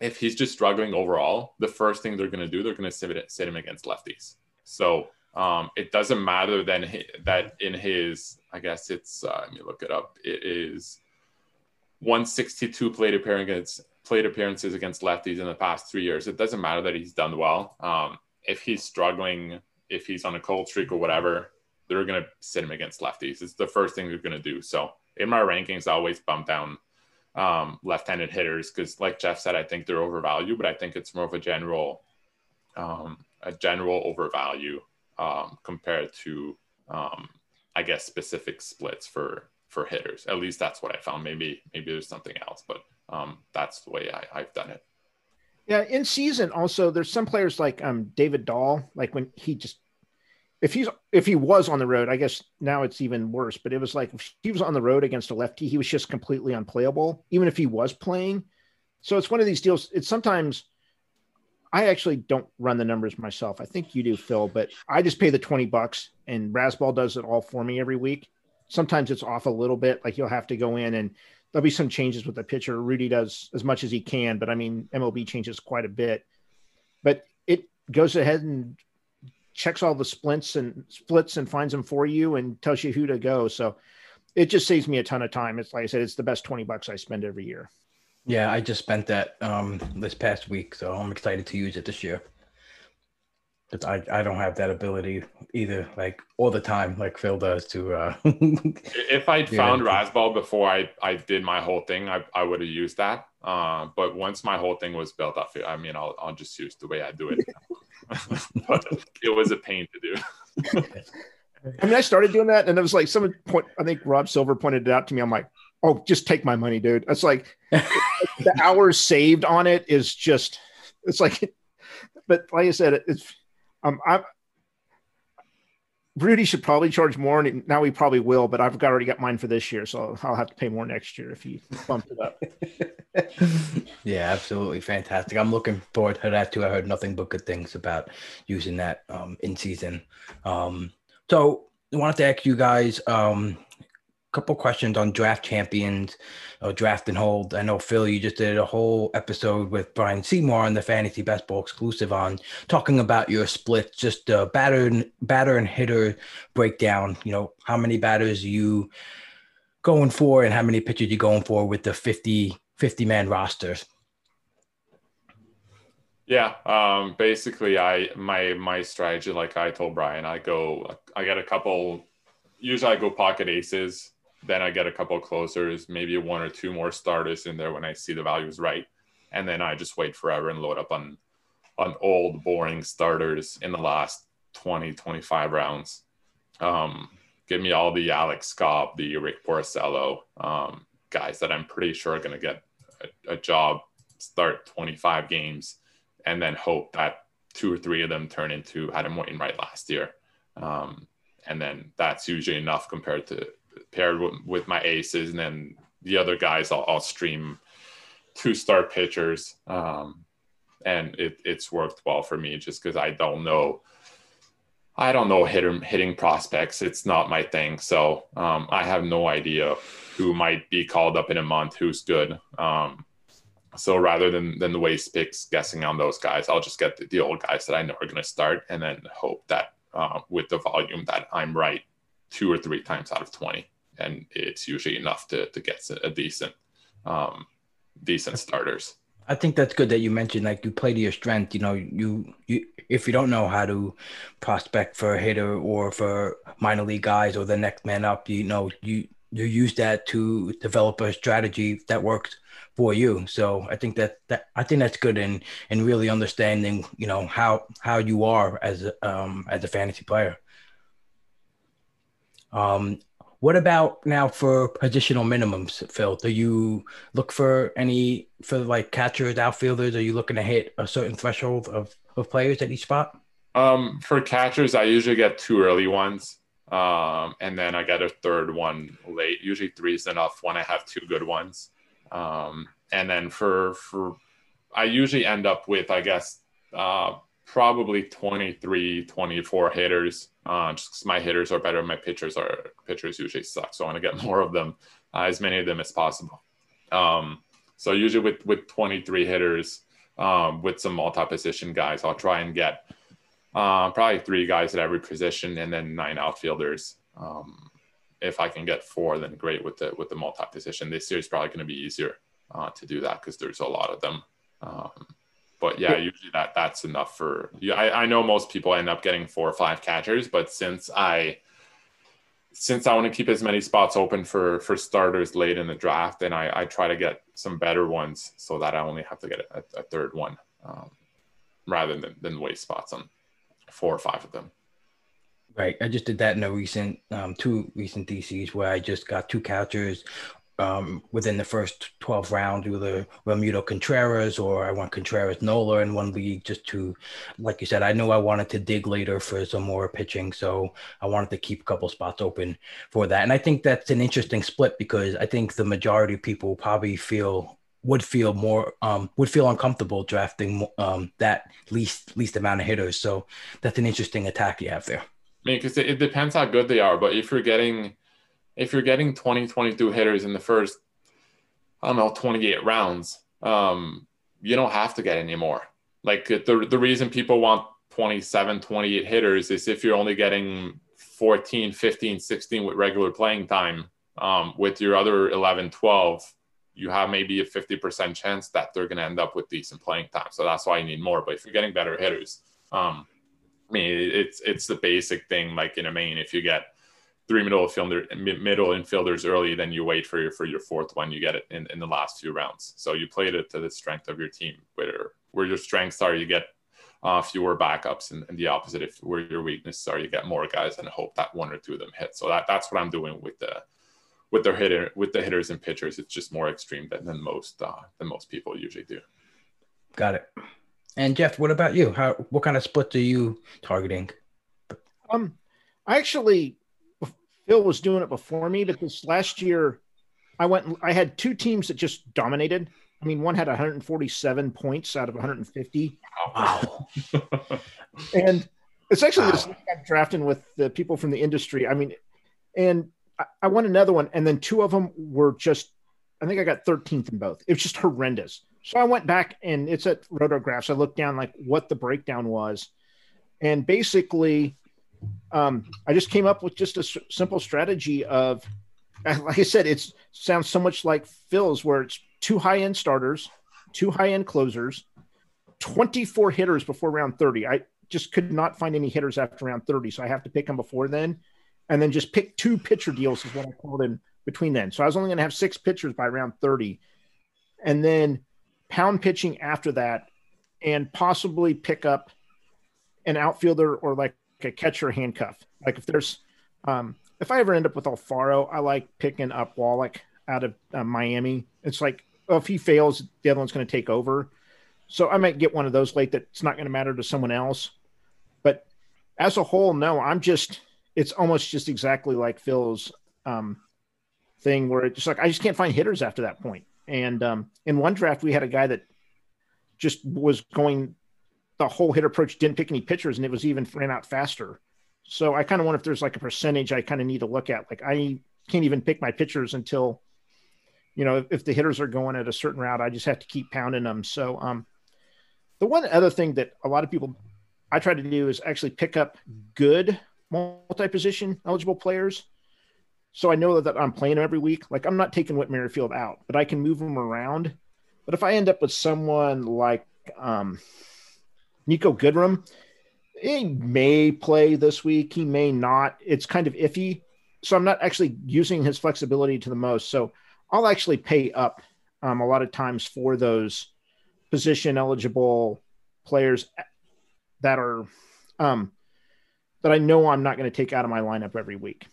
[SPEAKER 2] if he's just struggling overall, the first thing they're going to do, they're going to sit, sit him against lefties. So um, it doesn't matter then that in his, I guess it's, uh, let me look it up. It is 162 plate appearances, plate appearances against lefties in the past three years. It doesn't matter that he's done well. Um, if he's struggling, if he's on a cold streak or whatever, they're going to sit him against lefties. It's the first thing they're going to do. So in my rankings, I always bump down um, left-handed hitters because, like Jeff said, I think they're overvalued, but I think it's more of a general, um, a general overvalue um, compared to, um, I guess, specific splits for for hitters. At least that's what I found. Maybe maybe there's something else, but um, that's the way I, I've done it.
[SPEAKER 5] Yeah, in season also, there's some players like um, David Dahl, like when he just if he's if he was on the road, I guess now it's even worse. But it was like if he was on the road against a lefty, he was just completely unplayable, even if he was playing. So it's one of these deals. It's sometimes I actually don't run the numbers myself. I think you do, Phil, but I just pay the 20 bucks and Razzball does it all for me every week. Sometimes it's off a little bit, like you'll have to go in and there'll be some changes with the pitcher. Rudy does as much as he can, but I mean, MLB changes quite a bit. But it goes ahead and checks all the splints and splits and finds them for you and tells you who to go. So it just saves me a ton of time. It's like I said, it's the best 20 bucks I spend every year.
[SPEAKER 3] Yeah, I just spent that um, this past week, so I'm excited to use it this year. But I, I don't have that ability either, like all the time, like Phil does. To uh, [LAUGHS]
[SPEAKER 2] if I'd found Razzball before I, I did my whole thing, I, I would have used that. Uh, but once my whole thing was built up, I mean, I'll I'll just use the way I do it. [LAUGHS] but it was a pain to do.
[SPEAKER 5] I mean, I started doing that, and it was like someone point. I think Rob Silver pointed it out to me. I'm like, oh, just take my money, dude. It's like the hours saved on it is just, it's like, but like I said, it's, um, I'm, Rudy should probably charge more, and now he probably will. But I've already got mine for this year, so I'll have to pay more next year if he bumped it up. [LAUGHS]
[SPEAKER 3] yeah, absolutely fantastic. I'm looking forward to that too. I heard nothing but good things about using that um, in season. Um, so I wanted to ask you guys. Um, couple questions on draft champions or draft and hold. I know Phil, you just did a whole episode with Brian Seymour on the Fantasy Best Ball exclusive on talking about your splits, just uh, batter and batter and hitter breakdown. You know how many batters you going for and how many pitchers you going for with the 50 50 man rosters.
[SPEAKER 2] Yeah, um, basically, I my my strategy, like I told Brian, I go, I get a couple. Usually, I go pocket aces then I get a couple closers, maybe one or two more starters in there when I see the values right. And then I just wait forever and load up on on old boring starters in the last 20, 25 rounds. Um, give me all the Alex Cobb, the Rick Porcello, um, guys that I'm pretty sure are going to get a, a, job, start 25 games, and then hope that two or three of them turn into Adam Wainwright last year. Um, and then that's usually enough compared to paired with, with my aces, and then the other guys I'll, I'll stream two star pitchers, um, and it, it's worked well for me just because I don't know. I don't know hitting hitting prospects. It's not my thing. So um, I have no idea who might be called up in a month, who's good. Um, so rather than than the waste picks guessing on those guys, I'll just get the, the old guys that I know are going to start, and then hope that uh, with the volume that I'm right two or three times out of 20 and it's usually enough to, to get a decent um, decent starters.
[SPEAKER 3] I think that's good that you mentioned like you play to your strength you know you you if you don't know how to prospect for a hitter or for minor league guys or the next man up you know you you use that to develop a strategy that works for you. So i think that that i think that's good in in really understanding you know how how you are as um as a fantasy player um, what about now for positional minimums, Phil? Do you look for any for like catchers, outfielders? Are you looking to hit a certain threshold of, of players at each spot?
[SPEAKER 2] Um, for catchers, I usually get two early ones. Um, and then I get a third one late. Usually three is enough when I have two good ones. Um, and then for for I usually end up with I guess uh, probably 23, 24 hitters. Uh, just my hitters are better. My pitchers are pitchers usually suck, so I want to get [LAUGHS] more of them, uh, as many of them as possible. Um, so usually with with 23 hitters, um, with some multi-position guys, I'll try and get uh, probably three guys at every position, and then nine outfielders. Um, if I can get four, then great with the with the multi-position. This year is probably going to be easier uh, to do that because there's a lot of them. Um, but yeah, usually that that's enough for yeah. I, I know most people end up getting four or five catchers, but since I since I want to keep as many spots open for for starters late in the draft, then I, I try to get some better ones so that I only have to get a, a third one um, rather than, than waste spots on four or five of them.
[SPEAKER 3] Right. I just did that in a recent, um, two recent DCs where I just got two catchers um, within the first 12 rounds, either Realmuto Contreras or I want Contreras Nola in one league just to, like you said, I know I wanted to dig later for some more pitching. So I wanted to keep a couple spots open for that. And I think that's an interesting split because I think the majority of people probably feel would feel more um, would feel uncomfortable drafting um, that least least amount of hitters. So that's an interesting attack you have there.
[SPEAKER 2] I mean, because it, it depends how good they are, but if you're getting if you're getting 20, 22 hitters in the first, I don't know, 28 rounds, um, you don't have to get any more. Like the, the reason people want 27, 28 hitters is if you're only getting 14, 15, 16 with regular playing time, um, with your other 11, 12, you have maybe a 50% chance that they're going to end up with decent playing time. So that's why you need more. But if you're getting better hitters, um, I mean, it's, it's the basic thing. Like in a main, if you get three middle infielder, middle infielders early, then you wait for your for your fourth one. You get it in, in the last few rounds. So you played it to the strength of your team. Where where your strengths are, you get uh, fewer backups, and, and, the opposite. If where your weaknesses are, you get more guys and hope that one or two of them hit. So that that's what I'm doing with the with the hitter with the hitters and pitchers. It's just more extreme than, than most uh, than most people usually do.
[SPEAKER 3] Got it. And Jeff, what about you? How what kind of split are you targeting?
[SPEAKER 5] Um, I actually Phil was doing it before me because last year I went I had two teams that just dominated. I mean, one had 147 points out of 150.
[SPEAKER 3] Wow. [LAUGHS]
[SPEAKER 5] and it's actually wow. this I'm drafting with the people from the industry. I mean, and I, I won another one, and then two of them were just I think I got 13th in both. It was just horrendous. So I went back and it's at Rotographs. I looked down like what the breakdown was. And basically um, I just came up with just a s- simple strategy of, like I said, it sounds so much like Phil's, where it's two high end starters, two high end closers, 24 hitters before round 30. I just could not find any hitters after round 30. So I have to pick them before then. And then just pick two pitcher deals is what I called in between then. So I was only going to have six pitchers by round 30. And then pound pitching after that and possibly pick up an outfielder or like a catcher handcuff. Like if there's, um, if I ever end up with Alfaro, I like picking up Wallach out of uh, Miami. It's like, if he fails, the other one's going to take over. So I might get one of those late that's not going to matter to someone else. But as a whole, no, I'm just, it's almost just exactly like Phil's um, thing where it's just like, I just can't find hitters after that point. And um, in one draft, we had a guy that just was going the whole hit approach didn't pick any pitchers and it was even ran out faster. So I kind of wonder if there's like a percentage I kind of need to look at. Like I can't even pick my pitchers until, you know, if, if, the hitters are going at a certain route, I just have to keep pounding them. So um, the one other thing that a lot of people I try to do is actually pick up good multi-position eligible players. So I know that I'm playing them every week. Like I'm not taking Whit Merrifield out, but I can move them around. But if I end up with someone like um, Niko Goodrum, he may play this week. He may not. It's kind of iffy. So I'm not actually using his flexibility to the most. So I'll actually pay up um, a lot of times for those position eligible players that are um, that I know I'm not going to take out of my lineup every week.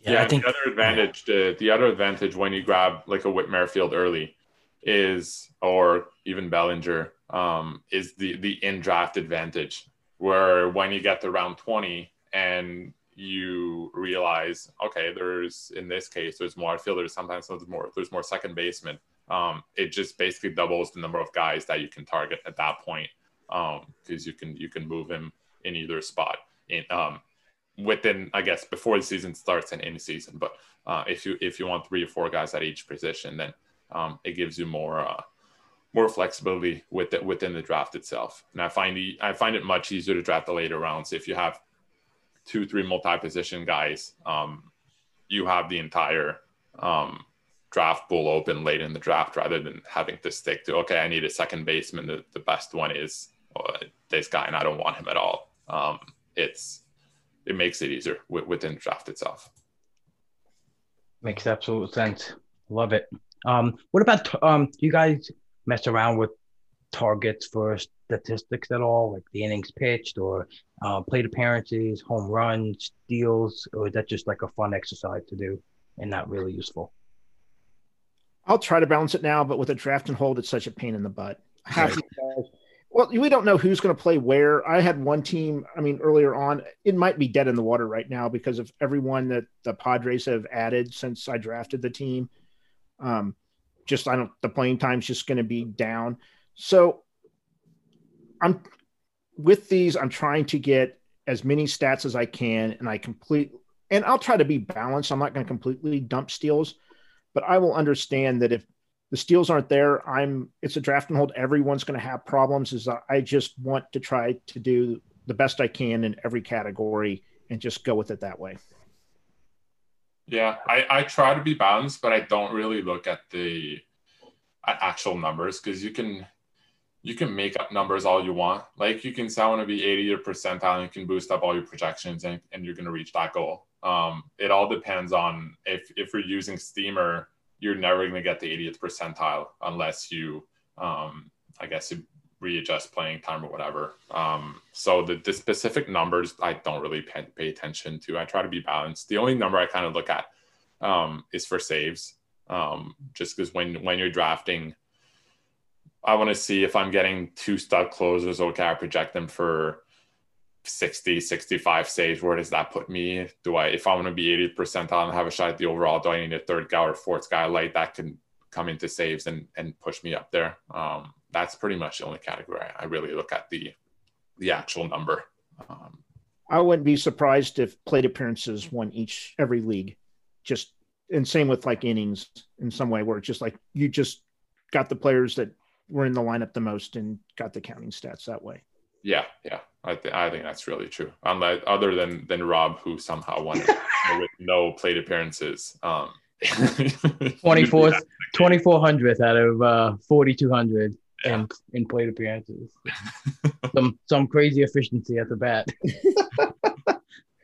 [SPEAKER 2] Yeah, yeah I think the other advantage, the, the other advantage when you grab like a Whit Merrifield early is, or even Bellinger, um, is the the in draft advantage. Where when you get to round twenty and you realize, okay, there's in this case, there's more outfielders. Sometimes there's more, there's more second baseman. Um, it just basically doubles the number of guys that you can target at that point because um, you can you can move him in either spot in um, within I guess before the season starts and in season. But uh, if you if you want three or four guys at each position, then um, it gives you more uh, more flexibility with it within the draft itself. And I find the I find it much easier to draft the later rounds if you have two three multi position guys. Um, you have the entire um, draft pool open late in the draft rather than having to stick to okay I need a second baseman. The, the best one is uh, this guy and I don't want him at all. Um, it's it makes it easier within the draft itself.
[SPEAKER 3] Makes absolute sense. Love it. Um, what about um, you guys mess around with targets for statistics at all, like the innings pitched or uh, plate appearances, home runs, steals, or is that just like a fun exercise to do and not really useful?
[SPEAKER 5] I'll try to balance it now, but with a draft and hold, it's such a pain in the butt. Right. Well, we don't know who's going to play where. I had one team, I mean, earlier on, it might be dead in the water right now because of everyone that the Padres have added since I drafted the team. Um, just, I don't, the playing time's just going to be down. So I'm with these, I'm trying to get as many stats as I can, and I complete, and I'll try to be balanced. I'm not going to completely dump steals, but I will understand that if the steals aren't there. I'm it's a draft and hold. Everyone's going to have problems. Is I just want to try to do the best I can in every category and just go with it that way.
[SPEAKER 2] Yeah, I, I try to be balanced, but I don't really look at the actual numbers because you can you can make up numbers all you want. Like you can say I want to be 80 or percentile and can boost up all your projections and, and you're to reach that goal. Um, it all depends on if if you're using Steamer you're never to get the 80th percentile unless you, um, I guess, you readjust playing time or whatever. Um, so the, the specific numbers I don't really pay, pay, attention to. I try to be balanced. The only number I kind of look at um, is for saves, um, just because when when you're drafting, I want to see if I'm getting two stud closers. Okay, I project them for 60, 65 saves, where does that put me? Do I, if I want to be 80 percentile and have a shot at the overall, do I need a third guy or fourth guy like that can come into saves and, and push me up there? Um, that's pretty much the only category I really look at the the actual number. Um,
[SPEAKER 5] I wouldn't be surprised if plate appearances won each every league. Just and same with like innings in some way, where it's just like you just got the players that were in the lineup the most and got the counting stats that way.
[SPEAKER 2] Yeah, yeah, I, th- I think that's really true. Unlike other than than Rob, who somehow won [LAUGHS] with no plate appearances. Um, [LAUGHS]
[SPEAKER 3] 24th, 2400th [LAUGHS] out of uh, 4200 yeah. in in plate appearances. [LAUGHS] some some crazy efficiency at the bat.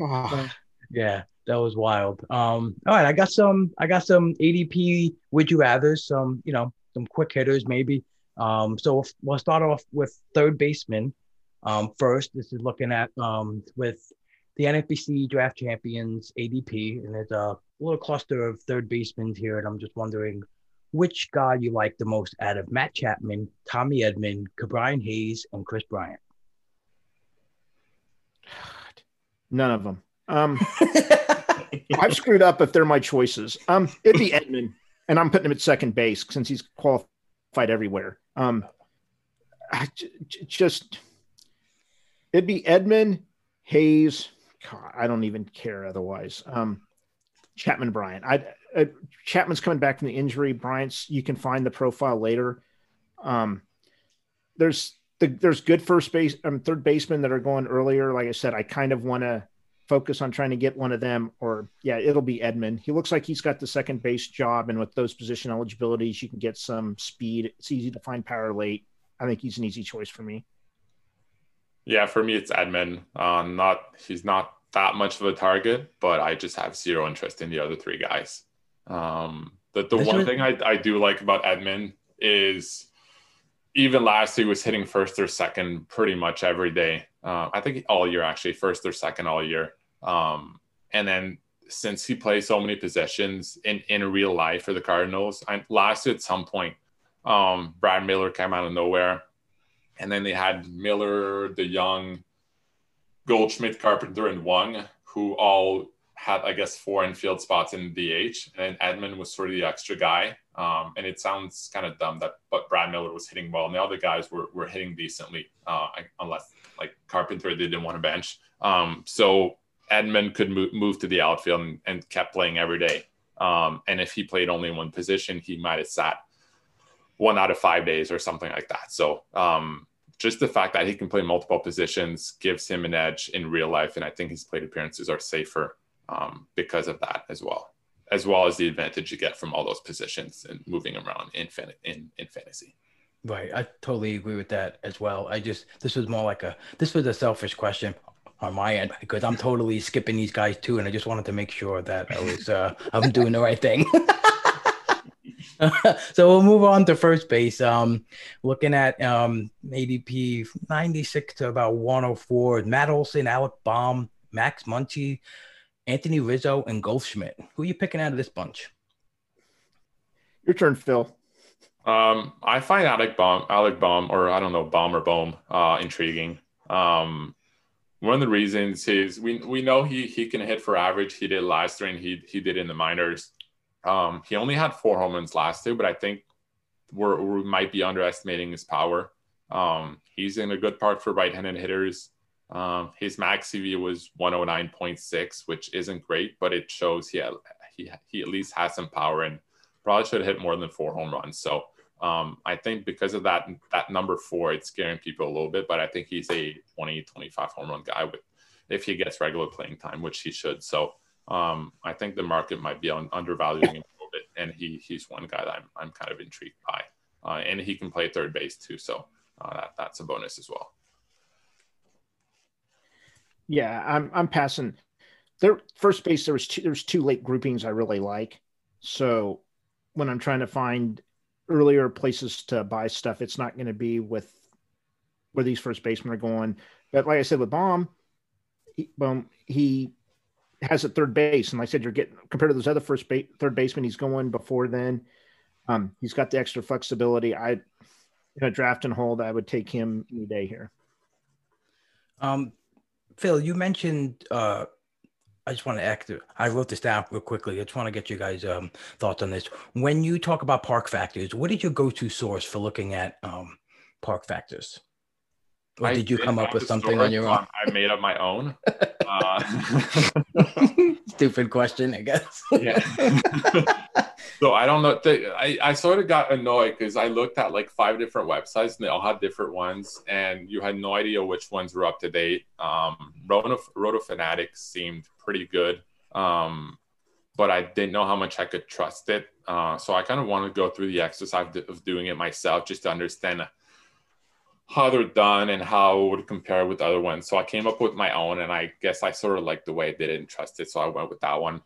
[SPEAKER 3] oh. [LAUGHS] [LAUGHS] Yeah, that was wild. Um, all right, I got some I got some ADP would you rather, some, you know, some quick hitters maybe. Um, so we'll start off with third baseman. Um, first, this is looking at um, with the NFBC draft champions ADP, and there's a little cluster of third basemen here, and I'm just wondering which guy you like the most out of Matt Chapman, Tommy Edman, Ke'Bryan Hayes, and Kris Bryant.
[SPEAKER 5] None of them. Um, [LAUGHS] I've screwed up if they're my choices. Um, it'd be Edman, and I'm putting him at second base since he's qualified everywhere. Um, I j- just It'd be Edman, Hayes. God, I don't even care otherwise. Um, Chapman, Bryant. I, uh, Chapman's coming back from the injury. Bryant's. You can find the profile later. Um, there's the, there's good first base, um, third basemen that are going earlier. Like I said, I kind of want to focus on trying to get one of them. Or yeah, it'll be Edman. He looks like he's got the second base job, and with those position eligibilities, you can get some speed. It's easy to find power late. I think he's an easy choice for me.
[SPEAKER 2] Yeah, for me, it's Edman. Uh, not he's not that much of a target, but I just have zero interest in the other three guys. Um, the the one thing I, I do like about Edman is even last year he was hitting first or second pretty much every day. Uh, I think all year actually, first or second all year. Um, and then since he plays so many positions in, in real life for the Cardinals, I, last year at some point, um, Brad Miller came out of nowhere and then they had Miller, DeJong Goldschmidt, Carpenter, and Wong, who all had, I guess, four infield spots in DH, and Edman was sort of the extra guy. Um, and it sounds kind of dumb that, but Brad Miller was hitting well, and the other guys were were hitting decently, uh, unless like Carpenter they didn't want to bench. Um, so Edman could move, move to the outfield and, and kept playing every day. Um, and if he played only one position, he might have sat one out of five days or something like that. So um, just the fact that he can play multiple positions gives him an edge in real life, and I think his plate appearances are safer um, because of that as well, as well as the advantage you get from all those positions and moving around in in in fantasy.
[SPEAKER 3] Right, I totally agree with that as well. I just this was more like a this was a selfish question on my end because I'm totally skipping these guys too, and I just wanted to make sure that I was uh, [LAUGHS] I'm doing the right thing. [LAUGHS] so we'll move on to first base. Um, looking at um, ADP 96 to about 104. Matt Olson, Alec Bohm, Max Muncy, Anthony Rizzo, and Goldschmidt. Who are you picking out of this bunch?
[SPEAKER 5] Your turn, Phil.
[SPEAKER 2] Um, I find Alec Bohm, Alec Bohm, or I don't know, Bomb or Bohm, uh, intriguing. Um, one of the reasons is we we know he he can hit for average. He did last year, and he he did in the minors. Um, he only had four home runs last year, but I think we're, we might be underestimating his power. Um, he's in a good part for right-handed hitters. Um, his max EV was 109.6, which isn't great, but it shows he, had, he, he at least has some power and probably should hit more than four home runs. So um, I think because of that, that number four, it's scaring people a little bit, but I think he's a 20, 25 home run guy with, if he gets regular playing time, which he should. So um, I think the market might be undervaluing him a little bit, and he he's one guy that I'm I'm kind of intrigued by, uh, and he can play third base too, so uh, that that's a bonus as well.
[SPEAKER 5] Yeah, I'm I'm passing. There, first base. There was two, there's two late groupings I really like. So when I'm trying to find earlier places to buy stuff, it's not going to be with where these first basemen are going. But like I said with Bohm, he, he has at third base, and like I said, you're getting compared to those other first base, third baseman he's going before then. Um, he's got the extra flexibility. I in a draft and hold, I would take him any day here.
[SPEAKER 3] Um, Phil, you mentioned. Uh, I just want to act. I wrote this down real quickly. I just want to get you guys' um, thoughts on this. When you talk about park factors, what is your go-to source for looking at um, park factors? Or did you come up with something on your own?
[SPEAKER 2] I made up my own. [LAUGHS] Uh, [LAUGHS]
[SPEAKER 3] Stupid question, I guess.
[SPEAKER 2] yeah. [LAUGHS] so I don't know. I, I sort of got annoyed because I looked at like five different websites and they all had different ones, and you had no idea which ones were up to date. Um, Roto, Roto Fanatics seemed pretty good, um, but I didn't know how much I could trust it. Uh, so I kind of wanted to go through the exercise of doing it myself just to understand how they're done and how it would compare with other ones. So I came up with my own, and I guess I sort of liked the way they didn't trust it, so I went with that one.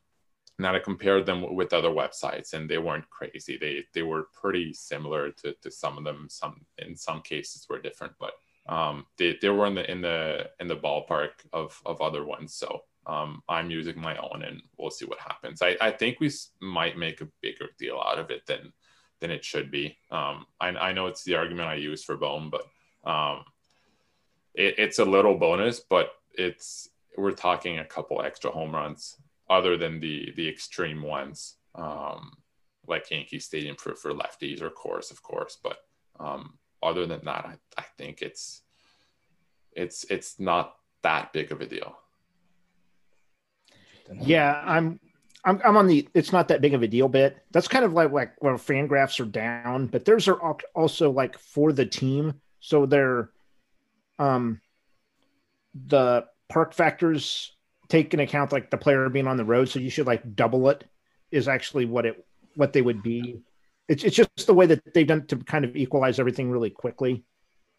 [SPEAKER 2] And then I compared them with other websites, and they weren't crazy. They they were pretty similar to, to some of them. Some in some cases were different, but um, they, they were in the in the in the ballpark of of other ones. So um, I'm using my own, and we'll see what happens. I, I think we might make a bigger deal out of it than than it should be. Um, I, I know it's the argument I use for Bohm, but um, it, it's a little bonus, but it's we're talking a couple extra home runs other than the the extreme ones, um, like Yankee Stadium for for lefties or course, of course. But um, other than that, I, I think it's it's it's not that big of a deal.
[SPEAKER 5] Yeah, I'm I'm, I'm on the it's not that big of a deal bit. That's kind of like like where Fangraphs are down, but theirs are also like for the team. So they're um the park factors take into account like the player being on the road, so you should like double it is actually what it what they would be. It's it's just the way that they've done to kind of equalize everything really quickly.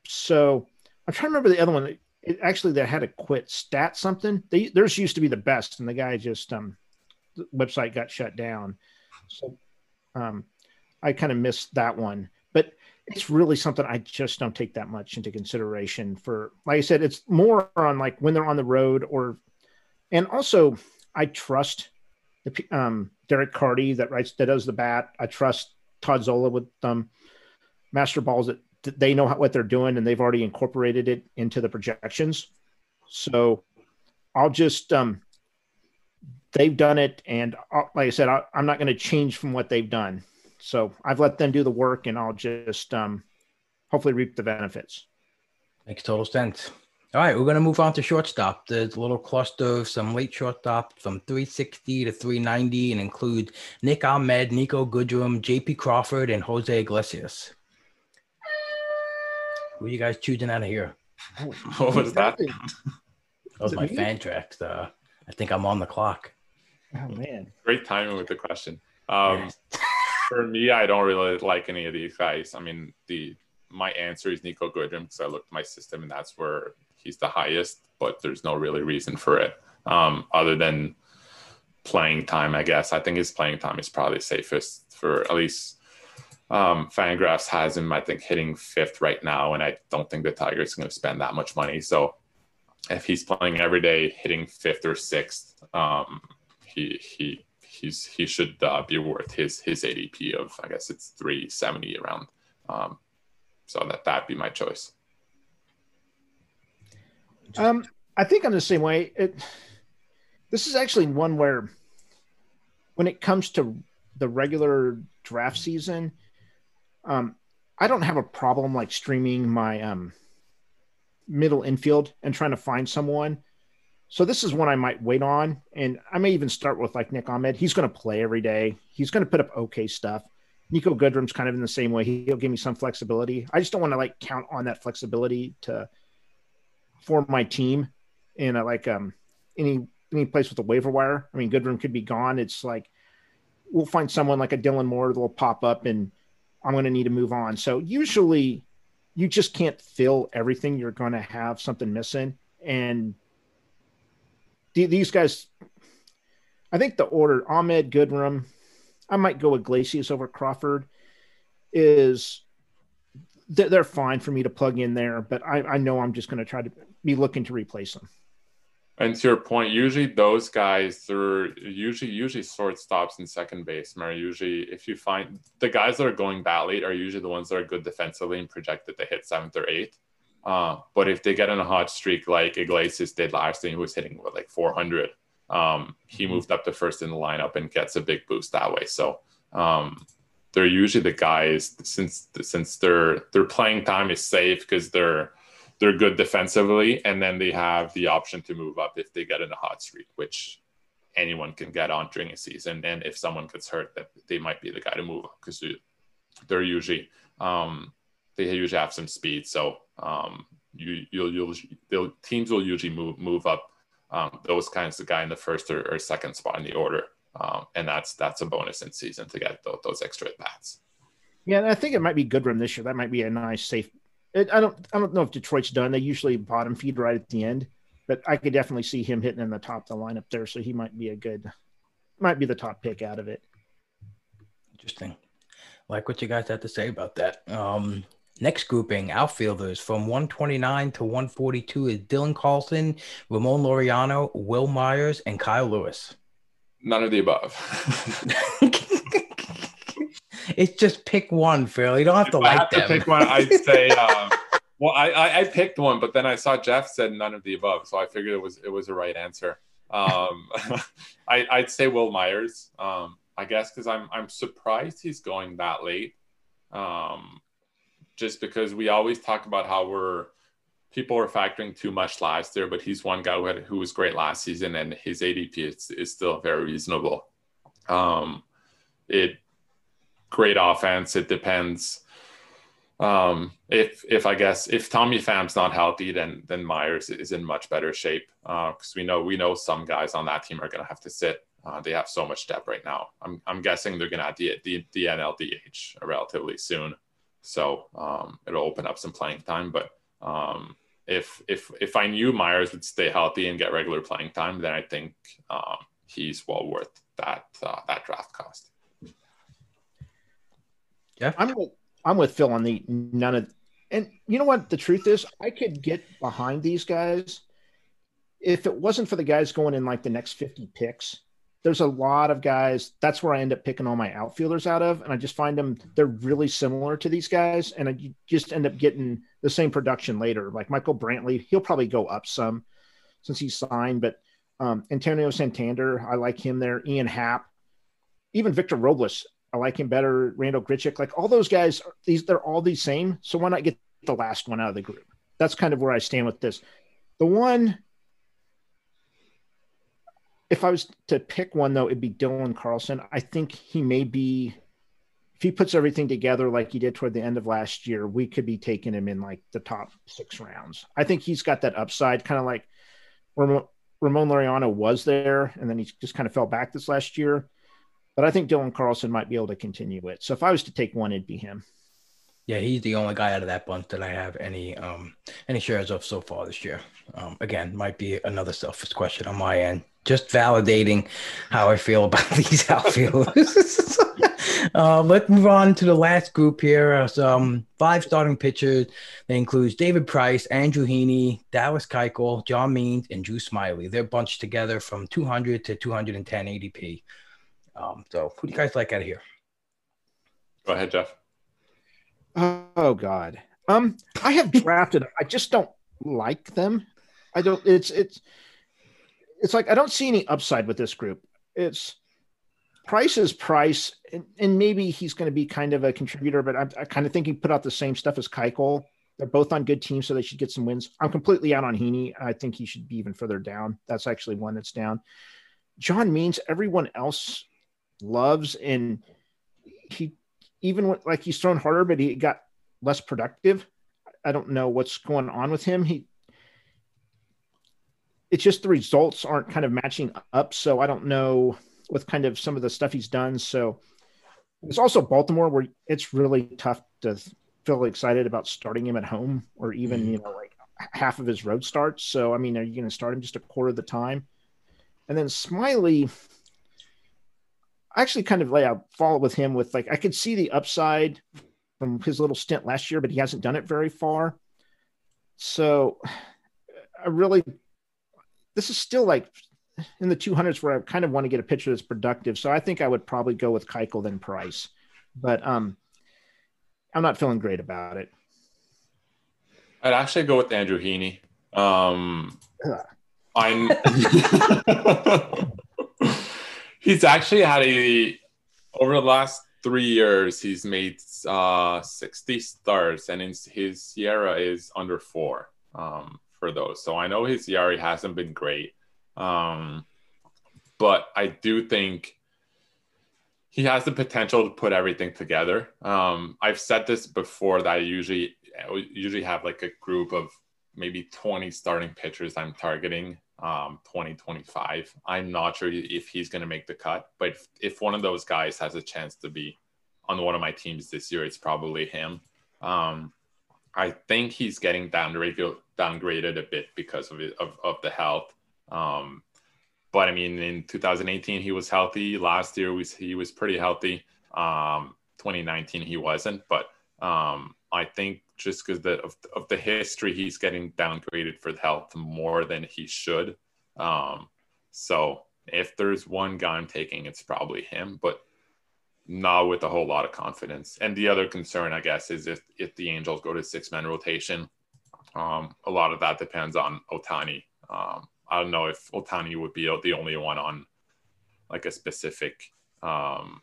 [SPEAKER 5] So I'm trying to remember the other one. It actually they had to quit stat something. They theirs used to be the best, and the guy just um the website got shut down. So um I kind of missed that one. It's really something I just don't take that much into consideration for like I said, it's more on like when they're on the road or and also I trust the um Derek Carty that writes that does the bat. I trust Todd Zola with um Mastersball that, they know what they're doing and they've already incorporated it into the projections. So I'll just um they've done it, and uh, like I said, I, am not going to change from what they've done. So I've let them do the work, and I'll just um, hopefully reap the benefits.
[SPEAKER 3] Makes total sense. All right, we're going to move on to shortstop. There's a little cluster of some late shortstop from 360 to 390 and include Nick Ahmed, Niko Goodrum, JP Crawford, and Jose Iglesias. Who are you guys choosing out of here? [LAUGHS]
[SPEAKER 2] What was that?
[SPEAKER 3] That was my Fantrax. Uh, I think I'm on the clock.
[SPEAKER 5] Oh man,
[SPEAKER 2] great timing with the question. Um, for me, I don't really like any of these guys. I mean, the my answer is Niko Goodrum because I looked at my system and that's where he's the highest. But there's no really reason for it um, other than playing time. I guess I think his playing time is probably safest for at least um, Fangraphs has him, I think, hitting fifth right now, and I don't think the Tigers are going to spend that much money. So if he's playing every day, hitting fifth or sixth, um, he he he's he should uh, be worth his his ADP of I guess it's three seventy around. Um, so that that'd be my choice.
[SPEAKER 5] Um, I think I'm the same way. It this is actually one where when it comes to the regular draft season um, I don't have a problem like streaming my um, middle infield and trying to find someone. So this is one I might wait on, and I may even start with like Nick Ahmed. He's going to play every day. He's going to put up okay stuff. Niko Goodrum's kind of in the same way. He'll give me some flexibility. I just don't want to like count on that flexibility to form my team in a, like um any any place with a waiver wire. I mean, Goodrum could be gone. It's like we'll find someone like a Dylan Moore that will pop up and I'm going to need to move on. So usually you just can't fill everything. You're going to have something missing. And these guys, I think the order Ahmed Goodrum, I might go Iglesias over Crawford is they're fine for me to plug in there, but I, I know I'm just going to try to be looking to replace them.
[SPEAKER 2] And to your point, usually those guys, they're usually usually shortstops and second base. Are usually, if you find the guys that are going that late, are usually the ones that are good defensively and projected to hit seventh or eighth. Uh, but if they get on a hot streak like Iglesias did last year, who was hitting what, like 400, um, he mm-hmm. moved up to first in the lineup and gets a big boost that way. So um, they're usually the guys since since their their playing time is safe because they're they're good defensively, and then they have the option to move up if they get in a hot streak, which anyone can get on during a season. And if someone gets hurt, that they might be the guy to move up because they're usually um, they usually have some speed. So um, you you'll you'll teams will usually move move up um, those kinds of guy in the first or, or second spot in the order, um, and that's that's a bonus in season to get those, those extra at bats.
[SPEAKER 5] Yeah, I think it might be Goodrum this year. That might be a nice safe it, I don't I don't know if Detroit's done. They usually bottom feed right at the end, but I could definitely see him hitting in the top of the lineup there. So he might be a good, might be the top pick out of it.
[SPEAKER 3] Interesting. Like what you guys have to say about that. Um, next grouping, outfielders from 129 to 142 is Dylan Carlson, Ramon Laureano, Wil Myers, and Kyle Lewis.
[SPEAKER 2] None of the above. [LAUGHS]
[SPEAKER 3] It's just pick one, Phil. You don't have to if like I have them.
[SPEAKER 2] To pick one. I'd say. Um, [LAUGHS] well, I, I, I picked one, but then I saw Jeff said none of the above, so I figured it was it was the right answer. Um, [LAUGHS] I, I'd say Wil Myers. Um, I guess because I'm I'm surprised he's going that late. Um, just because we always talk about how we're people are factoring too much last year, but he's one guy who, had, who was great last season, and his ADP is, is still very reasonable. Um, it great offense. It depends. Um, if if I guess if Tommy Pham's not healthy, then then Myers is in much better shape because uh, we know we know some guys on that team are going to have to sit. Uh, they have so much depth right now. I'm I'm guessing they're going to add the, the the NLDH relatively soon, so um, it'll open up some playing time. But um, if if if I knew Myers would stay healthy and get regular playing time, then I think um, he's well worth that uh, that draft cost.
[SPEAKER 5] Yeah, I'm with, I'm with Phil on the none of, and you know what the truth is, I could get behind these guys if it wasn't for the guys going in like the next 50 picks. There's a lot of guys. That's where I end up picking all my outfielders out of, and I just find them they're really similar to these guys, and I just end up getting the same production later. Like Michael Brantley, he'll probably go up some since he's signed, but Um, Antonio Santander, I like him there. Ian Happ, even Victor Robles, I like him better. Randall Grichuk, like all those guys, these they're all the same. So why not get the last one out of the group? That's kind of where I stand with this. The one, if I was to pick one though, it'd be Dylan Carlson. I think he may be, if he puts everything together like he did toward the end of last year, we could be taking him in like the top six rounds. I think he's got that upside, kind of like Ramon, Ramon was there, and then he just kind of fell back this last year. But I think Dylan Carlson might be able to continue it. So if I was to take one, it'd be him.
[SPEAKER 3] Yeah, he's the only guy out of that bunch that I have any um any shares of so far this year. Um, again, might be another selfish question on my end, just validating how I feel about [LAUGHS] these outfielders. [LAUGHS] uh, let's move on to the last group here. Some five starting pitchers. That includes David Price, Andrew Heaney, Dallas Keuchel, John Means, and Drew Smyly. They're bunched together from 200 to 210 ADP. Um, so, who do you guys like out of here?
[SPEAKER 2] Go ahead, Jeff.
[SPEAKER 5] Oh God. Um, I have drafted. I just don't like them. I don't. It's it's it's like I don't see any upside with this group. It's price is price, and, and maybe he's going to be kind of a contributor. But I'm, I kind of think he put out the same stuff as Keuchel. They're both on good teams, so they should get some wins. I'm completely out on Heaney. I think he should be even further down. That's actually one that's down. John Means everyone else loves, and he even like he's thrown harder, but he got less productive. I don't know what's going on with him. He, it's just the results aren't kind of matching up. So I don't know with kind of some of the stuff he's done. So it's also Baltimore where it's really tough to feel excited about starting him at home or even, mm-hmm. you know, like half of his road starts. So, I mean, are you going to start him just a quarter of the time? And then Smyly, I actually kind of lay out follow with him with like I could see the upside from his little stint last year, but he hasn't done it very far. So I really this is still like in the 200s where I kind of want to get a pitcher that's productive. So I think I would probably go with Keuchel than Price, but um, I'm not feeling great about it.
[SPEAKER 2] I'd actually go with Andrew Heaney. Um, I'm [LAUGHS] [LAUGHS] he's actually had a over the last three years he's made uh 60 starts and his, SIERA is under four um for those. So i know his ERA hasn't been great um but i do think he has the potential to put everything together. Um i've said this before that i usually I usually have like a group of maybe 20 starting pitchers i'm targeting um, 2025. I'm not sure if he's going to make the cut, but if, if, one of those guys has a chance to be on one of my teams this year, it's probably him. Um, I think he's getting downgraded, downgraded a bit because of it, of, of the health. Um, but I mean, in 2018 he was healthy. Last year was he was pretty healthy. Um, 2019 he wasn't, but um, I think just because of, of the history, he's getting downgraded for health more than he should. Um, so if there's one guy I'm taking, it's probably him, but not with a whole lot of confidence. And the other concern, I guess, is if if the Angels go to six man rotation, um, a lot of that depends on Ohtani. Um, I don't know if Ohtani would be the only one on like a specific um,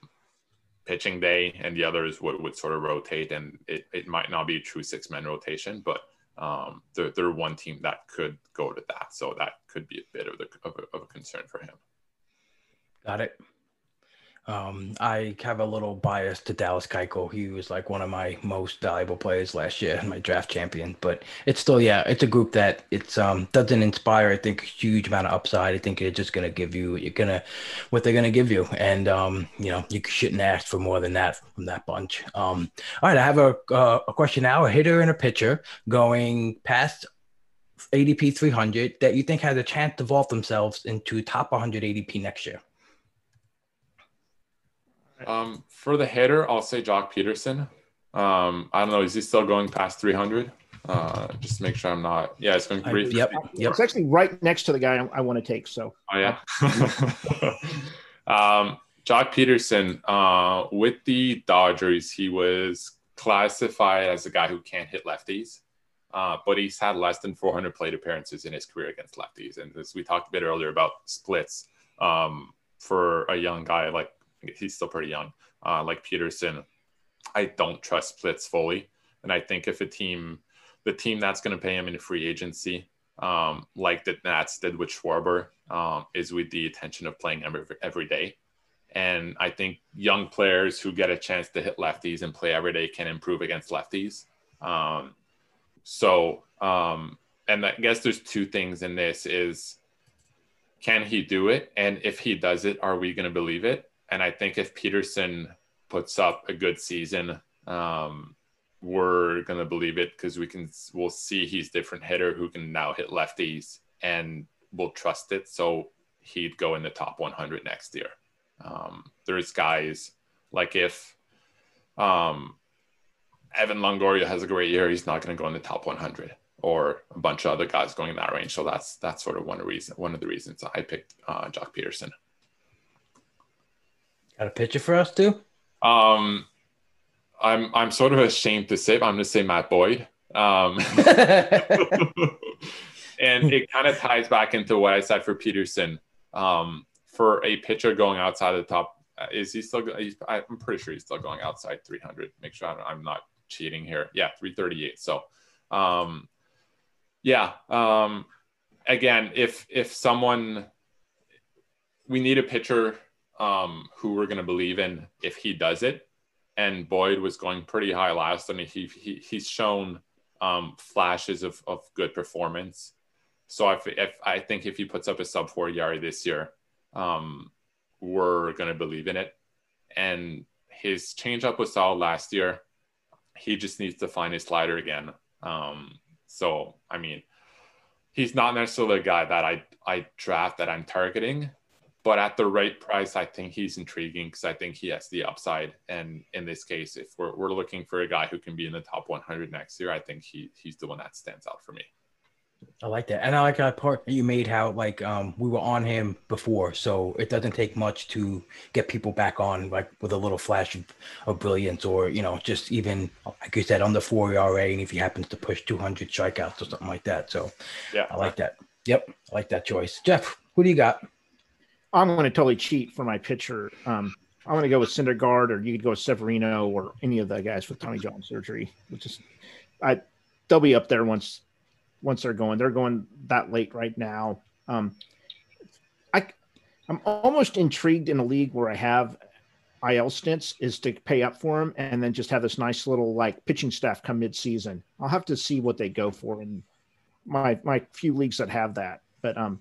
[SPEAKER 2] pitching day and the others would, would sort of rotate and it, it might not be a true six man rotation, but um, they're, they're one team that could go to that. So that could be a bit of, the, of, a, of a concern for him.
[SPEAKER 3] Got it. Um, I have a little bias to Dallas Keuchel. He was like one of my most valuable players last year, my draft champion. But it's still, yeah, it's a group that it's um doesn't inspire. I think a huge amount of upside. I think it's just gonna give you you're gonna what they're gonna give you, and um you know you shouldn't ask for more than that from that bunch. Um, all right, I have a uh, a question now. A hitter and a pitcher going past ADP 300 that you think has a chance to vault themselves into top 100 ADP next year.
[SPEAKER 2] Um, for the hitter, I'll say Joc Pederson. Um, I don't know. Is he still going past 300? Uh, just to make sure I'm not. Yeah, it's going three.
[SPEAKER 3] Yep, yep.
[SPEAKER 5] It's actually right next to the guy I, I want to take. So.
[SPEAKER 2] Oh yeah. [LAUGHS] um, Joc Pederson, uh, with the Dodgers, he was classified as a guy who can't hit lefties. uh, but he's had less than 400 plate appearances in his career against lefties. And as we talked a bit earlier about splits, um, for a young guy like [LAUGHS] he's still pretty young, uh, like Pederson, I don't trust splits fully. And I think if a team, the team that's going to pay him in free agency, um, like the Nats did with Schwarber, um, is with the intention of playing every, every day. And I think young players who get a chance to hit lefties and play every day can improve against lefties. Um, so, um, and I guess there's two things in this is can he do it? And if he does it, are we going to believe it? And I think if Pederson puts up a good season, um, we're going to believe it because we can, we'll see he's different hitter who can now hit lefties and we'll trust it. So he'd go in the top 100 next year. Um, there's guys like if um, Evan Longoria has a great year, he's not going to go in the top 100 or a bunch of other guys going in that range. So that's that's sort of one reason one of the reasons I picked uh, Joc Pederson.
[SPEAKER 3] Got a picture for us too?
[SPEAKER 2] Um, I'm I'm sort of ashamed to say, but I'm going to say Matt Boyd. Um, [LAUGHS] and it kind of ties back into what I said for Pederson. Um, for a pitcher going outside the top, uh, is he still? He's, I'm pretty sure he's still going outside 300. Make sure I'm not cheating here. Yeah, 338. So, um, yeah. Um, again, if if someone, we need a pitcher um, who we're going to believe in if he does it. And Boyd was going pretty high last, and he, he he's shown um, flashes of, of good performance. So if, if I think if he puts up a sub four ERA this year, um, we're going to believe in it. And his changeup was solid last year. He just needs to find his slider again. Um, so, I mean, he's not necessarily a guy that I, I draft that I'm targeting, but at the right price, I think he's intriguing because I think he has the upside. And in this case, if we're, we're looking for a guy who can be in the top 100 next year, I think he, he's the one that stands out for me.
[SPEAKER 3] I like that, and I like that part that you made. How like um we were on him before, so it doesn't take much to get people back on, like with a little flash of, of brilliance, or you know, just even like you said, under four ERA, and if he happens to push 200 strikeouts or something like that. So yeah, I like that. Yep, I like that choice. Jeff, who do you got?
[SPEAKER 5] I'm going to totally cheat for my pitcher. Um, I'm going to go with Syndergaard, or you could go with Severino, or any of the guys with Tommy John surgery. Which is, I they'll be up there once once they're going. They're going that late right now. Um, I I'm almost intrigued in a league where I have IL stints is to pay up for them and then just have this nice little like pitching staff come mid season. I'll have to see what they go for in my my few leagues that have that. But um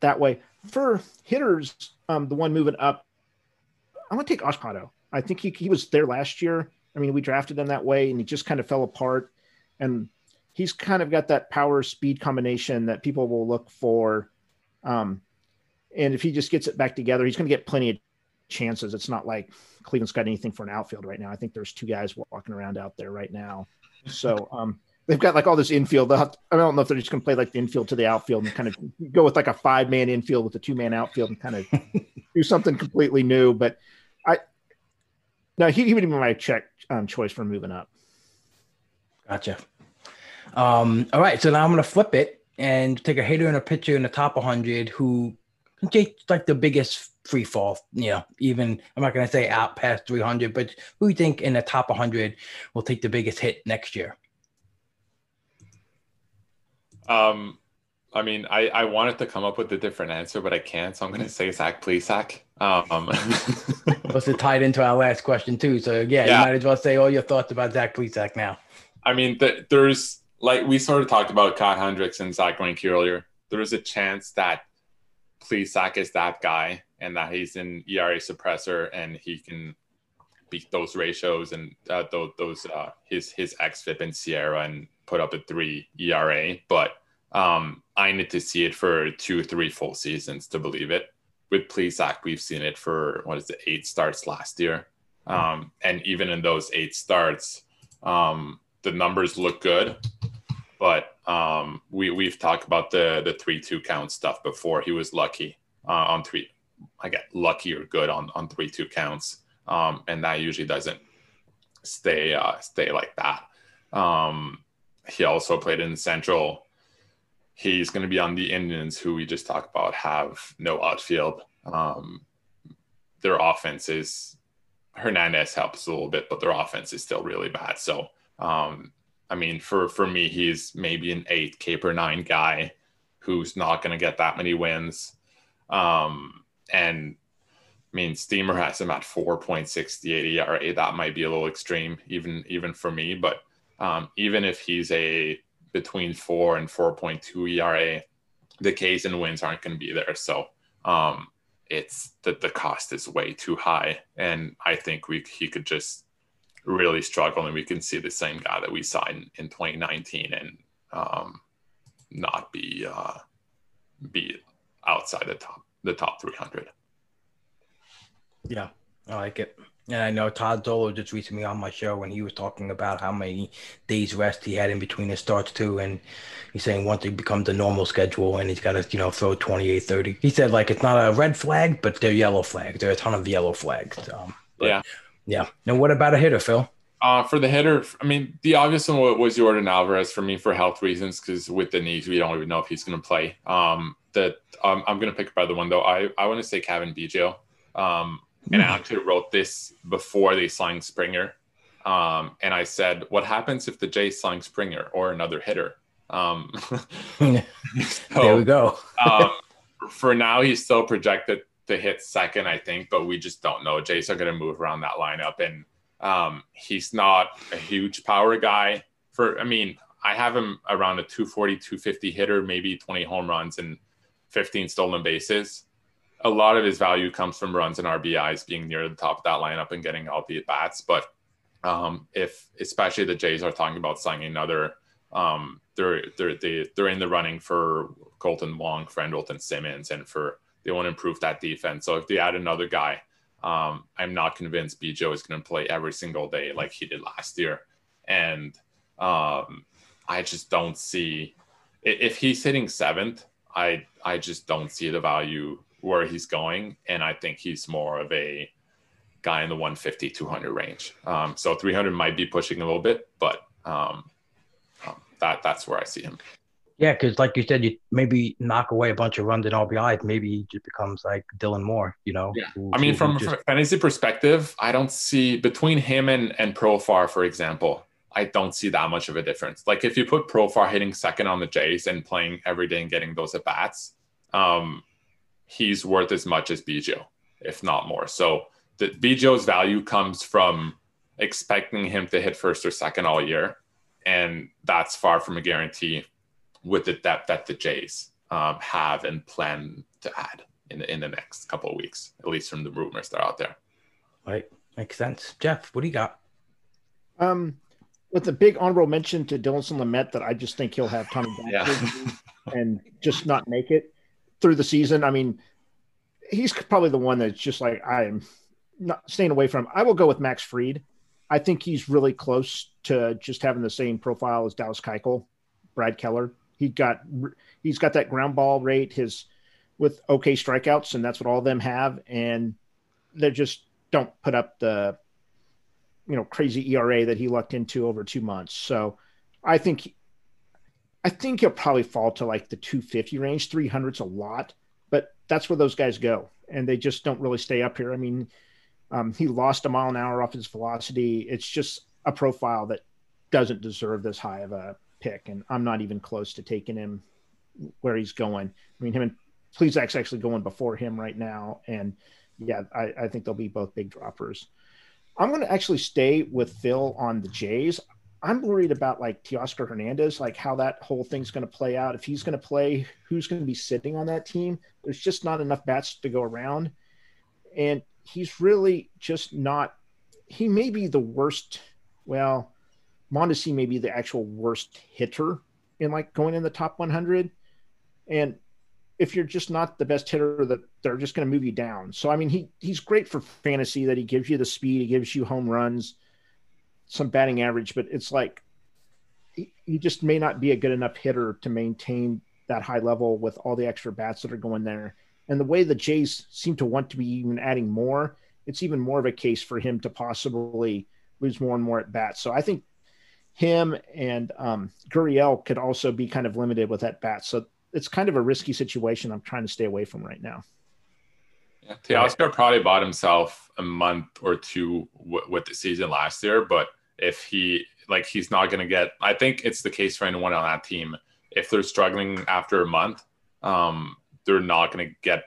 [SPEAKER 5] that way for hitters, um the one moving up, I'm gonna take Ospado. I think he he was there last year. I mean, we drafted him that way and he just kind of fell apart. And he's kind of got that power speed combination that people will look for. Um, and if he just gets it back together, he's going to get plenty of chances. It's not like Cleveland's got anything for an outfield right now. I think there's two guys walking around out there right now. So um, they've got like all this infield. To, I don't know if they're just going to play like the infield to the outfield and kind of go with like a five man infield with a two man outfield and kind of [LAUGHS] do something completely new. But I, no, he, he would be my check um, choice for moving up.
[SPEAKER 3] Gotcha. Um, all right, so now I'm gonna flip it and take a hitter and a pitcher in the top 100 who can take like the biggest free fall. You know, even I'm not gonna say out past 300, but who you think in the top 100 will take the biggest hit next year?
[SPEAKER 2] Um, I mean, I, I wanted to come up with a different answer, but I can't. So I'm going to say Zach Plesac. Um, [LAUGHS]
[SPEAKER 3] was it tied into our last question too. So yeah, yeah, you might as well say all your thoughts about Zach Plesac now.
[SPEAKER 2] I mean, th- there's like we sort of talked about Kyle Hendricks and Zack Greinke earlier. There is a chance that Plesac is that guy and that he's an ERA suppressor and he can beat those ratios and uh, those, those uh, his his xFIP and SIERA and put up a three ERA. But um, I need to see it for two, three full seasons to believe it. With Plesac, we've seen it for what is it, eight starts last year, um, and even in those eight starts, um, the numbers look good but um, we we've talked about the the three two count stuff before. He was lucky uh, on three. I get lucky or good on on three two counts, um, and that usually doesn't stay uh, stay like that. Um, he also played in Central. He's going to be on the Indians, who we just talked about have no outfield. Um, their offense is Hernandez helps a little bit, but their offense is still really bad. So, um, I mean, for for me, he's maybe an eight K per nine guy who's not going to get that many wins. Um, and I mean, Steamer has him at 4.68 ERA. That might be a little extreme, even even for me. But um, even if he's a between four and 4.2 ERA, the K's and wins aren't going to be there. So um, it's that the cost is way too high, and I think we he could just really struggle, and we can see the same guy that we saw in, in 2019 and um, not be uh, be outside the top the top 300.
[SPEAKER 3] Yeah, I like it. And I know Todd Zola just recently on my show when he was talking about how many days rest he had in between his starts too. And he's saying once it becomes the normal schedule and he's got to, you know, throw 28, 30. He said like it's not a red flag, but they're yellow flags. There are a ton of yellow flags. Um,
[SPEAKER 2] yeah.
[SPEAKER 3] Yeah. And what about a hitter, Phil?
[SPEAKER 2] Uh, for the hitter, I mean, the obvious one was Yordan Alvarez for me for health reasons because with the knees, we don't even know if he's going to play. Um, that um, I'm going to pick by the one though. I, I want to say Cavan Biggio. Um, and I hmm. actually wrote this before they signed Springer. Um, and I said, what happens if the Jays sign Springer or another hitter? Um, [LAUGHS] [LAUGHS] so,
[SPEAKER 3] there we go. [LAUGHS]
[SPEAKER 2] um, for now, he's still projected to hit second, I think, but we just don't know. Jays are going to move around that lineup, and um, he's not a huge power guy. For I mean, I have him around a 240, 250 hitter, maybe 20 home runs and 15 stolen bases a lot of his value comes from runs and RBIs being near the top of that lineup and getting all the at bats. But um, if especially the Jays are talking about signing another, um, they're they're they, they're in the running for Kolten Wong, Andrelton Simmons, and for they want to improve that defense. So if they add another guy, um, I'm not convinced Biggio is going to play every single day like he did last year, and um, I just don't see if he's hitting seventh. I I just don't see the value where he's going. And I think he's more of a guy in the 150, 200 range. Um, so 300 might be pushing a little bit, but um, um, that that's where I see him.
[SPEAKER 3] Yeah, because like you said, you maybe knock away a bunch of runs in RBI, maybe he just becomes like Dylan Moore, you know?
[SPEAKER 2] Yeah. Who, I mean, from, just... from fantasy perspective, I don't see between him and, and Profar, for example, I don't see that much of a difference. Like if you put Profar hitting second on the Jays and playing every day and getting those at bats, um, he's worth as much as Biggio, if not more. So the Biggio's value comes from expecting him to hit first or second all year, and that's far from a guarantee with the depth that the Jays um, have and plan to add in the, in the next couple of weeks, at least from the rumors that are out there.
[SPEAKER 3] Right, makes sense. Jeff, what do you got?
[SPEAKER 5] Um, with the big honorable mention to Dinelson Lamet that I just think he'll have Tommy [LAUGHS] yeah. and just not make it through the season. I mean, he's probably the one that's just like I am not staying away from. I will go with Max Fried. I think he's really close to just having the same profile as Dallas Keuchel, Brad Keller. He got he's got that ground ball rate his with okay strikeouts, and that's what all of them have, and they just don't put up the you know crazy ERA that he lucked into over two months. So I think I think he'll probably fall to like the 250 range. 300's a lot, but that's where those guys go, and they just don't really stay up here. I mean, um, he lost a mile an hour off his velocity. It's just a profile that doesn't deserve this high of a pick, and I'm not even close to taking him where he's going. I mean, him and Plesac's actually going before him right now, and yeah, I, I think they'll be both big droppers. I'm going to actually stay with Phil on the Jays. I'm worried about like Teoscar Hernandez, like how that whole thing's going to play out. If he's going to play, who's going to be sitting on that team? There's just not enough bats to go around. And he's really just not, he may be the worst. Well, Mondesi may be the actual worst hitter in like going in the top 100. And if you're just not the best hitter, that they're just going to move you down. So, I mean, he, he's great for fantasy that he gives you the speed, he gives you home runs some batting average, but it's like he just may not be a good enough hitter to maintain that high level with all the extra bats that are going there. And the way the Jays seem to want to be even adding more, it's even more of a case for him to possibly lose more and more at bats. So I think him and um, Gurriel could also be kind of limited with that bat. So it's kind of a risky situation. I'm trying to stay away from right now.
[SPEAKER 2] Yeah, Teoscar probably bought himself a month or two w- with the season last year, but if he like he's not going to get, I think it's the case for anyone on that team. If they're struggling after a month, um, they're not going to get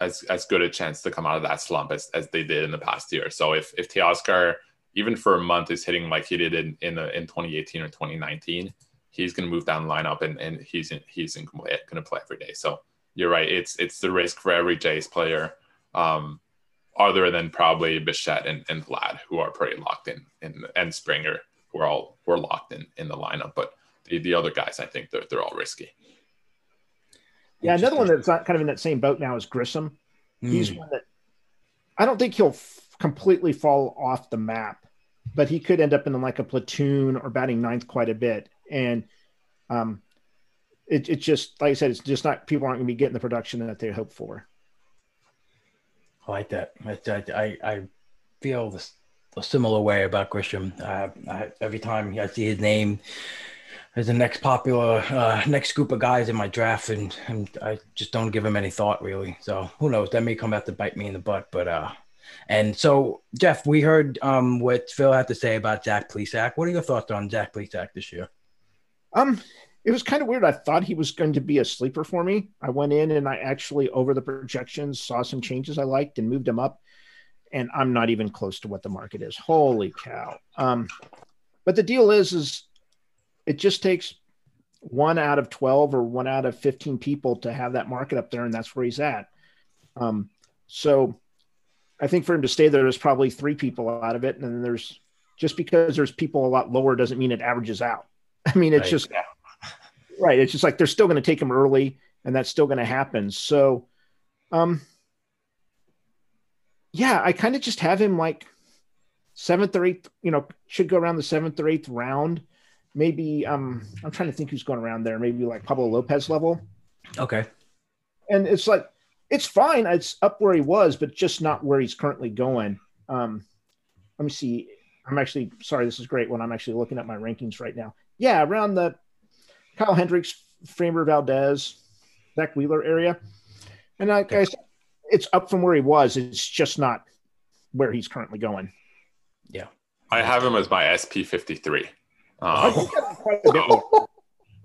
[SPEAKER 2] as as good a chance to come out of that slump as, as they did in the past year. So if if Teoscar even for a month is hitting like he did in in, the, in 2018 or 2019, he's going to move down the lineup and, and he's in, he's in, going to play every day. So you're right. It's it's the risk for every Jays player, um, other than probably Bichette and, and Vlad, who are pretty locked in, in and Springer, who are all we're locked in in the lineup. But the, the other guys, I think they're they're all risky.
[SPEAKER 5] Yeah, another one that's not kind of in that same boat now is Grisham. Mm. He's one that I don't think he'll f- completely fall off the map, but he could end up in like a platoon or batting ninth quite a bit. And um, it, it's just like I said, it's just not people aren't going to be getting the production that they hope for.
[SPEAKER 3] I like that. I I, I feel this, a similar way about Grisham. Uh, I, every time I see his name as the next popular uh, next group of guys in my draft, and, and I just don't give him any thought really. So who knows? That may come out to bite me in the butt. But uh, and so Jeff, we heard um, what Phil had to say about Zach Plesac. What are your thoughts on Zach Plesac this year?
[SPEAKER 5] Um, it was kind of weird. I thought he was going to be a sleeper for me. I went in and I actually, over the projections, saw some changes I liked and moved him up. And I'm not even close to what the market is. Holy cow! Um, but the deal is, is it just takes one out of 12 or one out of 15 people to have that market up there, and that's where he's at. Um, so I think for him to stay there, there's probably three people out of it, and then there's just because there's people a lot lower doesn't mean it averages out. [LAUGHS] I mean, it's right. just right. It's just like they're still going to take him early, and that's still going to happen. So, um, yeah, I kind of just have him like seventh or eighth. You know, should go around the seventh or eighth round. Maybe um, I'm trying to think who's going around there. Maybe like Pablo Lopez level.
[SPEAKER 3] Okay.
[SPEAKER 5] And it's like it's fine. It's up where he was, but just not where he's currently going. Um, let me see. I'm actually sorry. This is great when I'm actually looking at my rankings right now yeah, around the Kyle Hendricks, Framber Valdez, Zack Wheeler area. And like I said, it's up from where he was. It's just not where he's currently going.
[SPEAKER 3] Yeah.
[SPEAKER 2] I have him as my SP 53. Um, so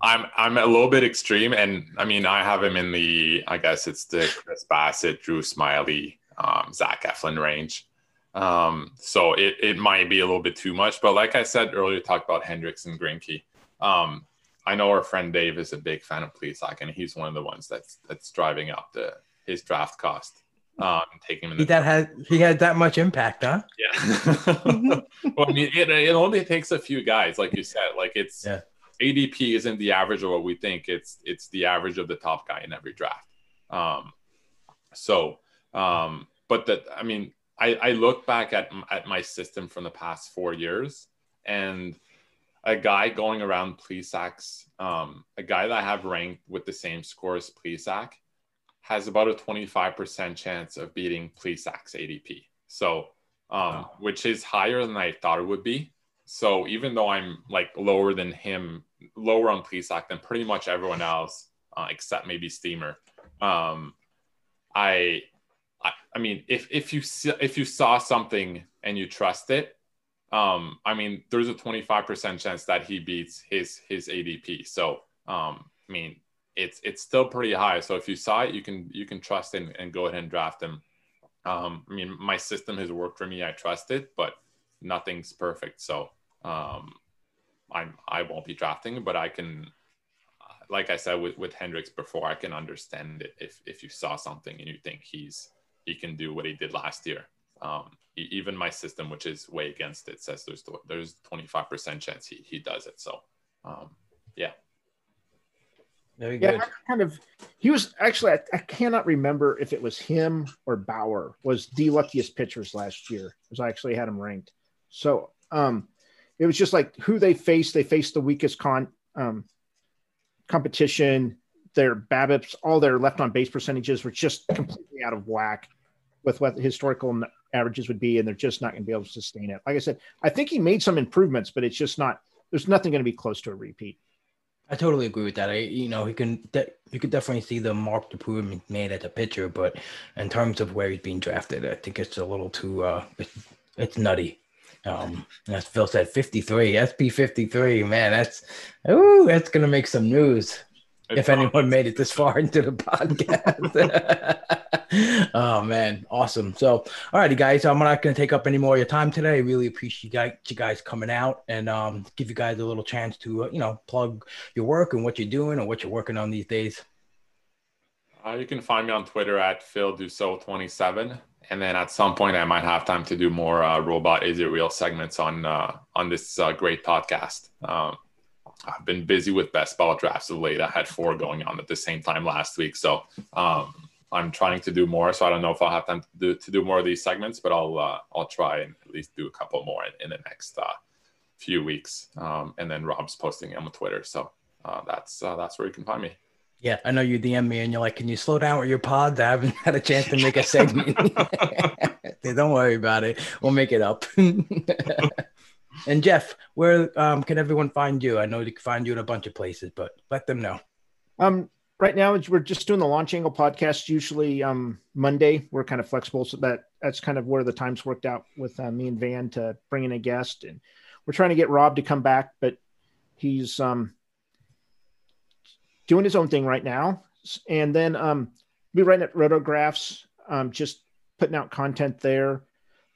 [SPEAKER 2] I'm I'm a little bit extreme, and I mean I have him in the I guess it's the Chris Bassitt, Drew Smyly, um, Zach Eflin range. Um, so it, it might be a little bit too much, but like I said earlier, talk about Hendricks and Greinke. Um, I know our friend Dave is a big fan of Plesac, and he's one of the ones that's that's driving up the his draft cost. Um, taking him.
[SPEAKER 3] he that had he had that much impact, huh? [LAUGHS]
[SPEAKER 2] Yeah. [LAUGHS] well, I mean, it, it only takes a few guys, like you said. Like it's yeah. ADP isn't the average of what we think. It's it's the average of the top guy in every draft. Um, so, um, but that I mean, I, I look back at, at my system from the past four years and a guy going around Plesac's, um, a guy that I have ranked with the same score as Plesac has about a 25% chance of beating Plesac's ADP. So, um, wow. which is higher than I thought it would be. So even though I'm like lower than him, lower on Plesac than pretty much everyone else, uh, except maybe Steamer, um, I I, I mean, if if you if you saw something and you trust it, um, I mean, there's a 25% chance that he beats his his ADP. So, um, I mean, it's it's still pretty high. So if you saw it, you can you can trust and, and go ahead and draft him. Um, I mean, my system has worked for me. I trust it, but nothing's perfect. So um, I'm I won't be drafting, but I can, like I said with with Hendricks before, I can understand it if if you saw something and you think he's he can do what he did last year. Um, even my system, which is way against it, says there's there's 25% chance he, he does it. So, um, yeah.
[SPEAKER 3] Very good.
[SPEAKER 5] Yeah, kind of. He was actually. I, I, cannot remember if it was him or Bauer was the luckiest pitchers last year, because I actually had him ranked. So, um, it was just like who they faced. They faced the weakest con um, competition their BABIPs, all their left on base percentages were just completely out of whack with what historical averages would be, and they're just not going to be able to sustain it. Like I said, I think he made some improvements, but it's just not there's nothing going to be close to a repeat.
[SPEAKER 3] I totally agree with that. I, you know, he can, de- you could definitely see the marked improvement made as a pitcher, but in terms of where he's being drafted, I think it's a little too, uh, it's, it's nutty. Um, as Phil said, 53, SP 53, man, that's, ooh, that's to make some news if anyone made it this far [LAUGHS] into the podcast. [LAUGHS] oh man, awesome. So, all righty, guys, I'm not going to take up any more of your time today. I really appreciate you guys coming out and um, give you guys a little chance to, uh, you know, plug your work and what you're doing or what you're working on these days.
[SPEAKER 2] Uh, you can find me on Twitter at Phil Dussault27. And then at some point, I might have time to do more uh, robot is it real segments on uh, on this uh, great podcast. Um, I've been busy with best ball drafts of late. I had four going on at the same time last week, so um, I'm trying to do more. So I don't know if I'll have time to do, to do more of these segments, but I'll uh, I'll try and at least do a couple more in, in the next uh, few weeks. Um, and then Rob's posting them on Twitter, so uh, that's uh, that's where you can find me.
[SPEAKER 3] Yeah, I know you DM me and you're like, "Can you slow down with your pods? I haven't [LAUGHS] had a chance to make a segment." [LAUGHS] Don't worry about it. We'll make it up. [LAUGHS] and Jeff, where um, can everyone find you? I know they can find you in a bunch of places, but let them know.
[SPEAKER 5] Um, right now we're just doing the launch angle podcast. Usually, um, Monday we're kind of flexible, so that that's kind of where the times worked out with uh, me and Van to bring in a guest, and we're trying to get Rob to come back, but he's um doing his own thing right now. And then um, be writing at Rotographs, um, just putting out content there.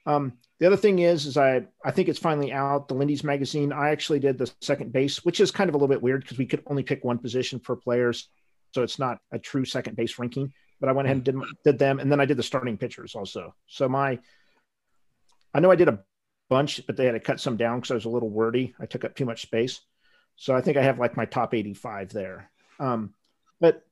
[SPEAKER 5] Um, the other thing is, is I I think it's finally out. The Lindy's magazine. I actually did the second base, which is kind of a little bit weird because we could only pick one position per players, so it's not a true second base ranking. But I went ahead and did did them, and then I did the starting pitchers also. So my, I know I did a bunch, but they had to cut some down because I was a little wordy. I took up too much space, so I think I have like my top eighty five there. Um, but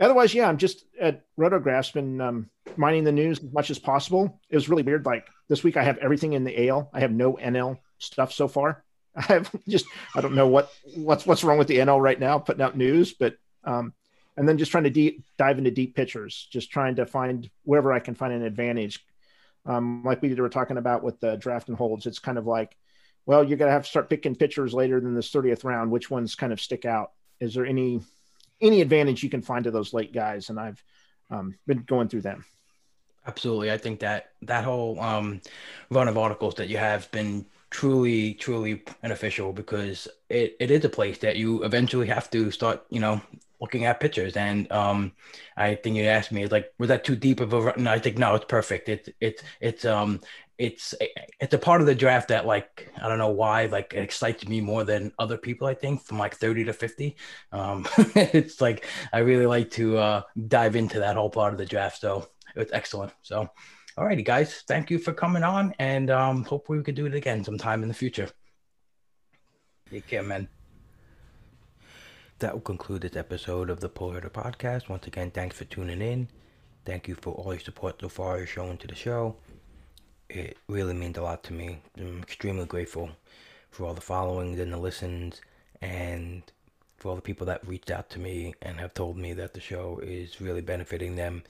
[SPEAKER 5] otherwise, yeah, I'm just at Rotographs been um, mining the news as much as possible. It was really weird. Like this week, I have everything in the AL. I have no NL stuff so far. [LAUGHS] I have just I don't know what what's what's wrong with the NL right now, putting out news, but um, and then just trying to deep, dive into deep pitchers, just trying to find wherever I can find an advantage. Um, like we were talking about with the draft and holds, it's kind of like, well, you're gonna have to start picking pitchers later than this 30th round. Which ones kind of stick out? Is there any any advantage you can find to those late guys, and I've um, been going through them.
[SPEAKER 3] Absolutely, I think that that whole um, run of articles that you have been truly, truly beneficial because it, it is a place that you eventually have to start, you know, looking at pictures. And um, I think you asked me, like, was that too deep of a run? I think no, it's perfect. It's it's it's um it's it's a part of the draft that like I don't know why like it excites me more than other people I think from like 30 to 50 um [LAUGHS] it's like I really like to uh dive into that whole part of the draft so it's excellent. So all righty guys thank you for coming on and um hopefully we could do it again sometime in the future. Take care man that will conclude this episode of the Polar podcast. Once again thanks for tuning in. Thank you for all your support so far showing to the show. It really means a lot to me. I'm extremely grateful for all the followings and the listens and for all the people that reached out to me and have told me that the show is really benefiting them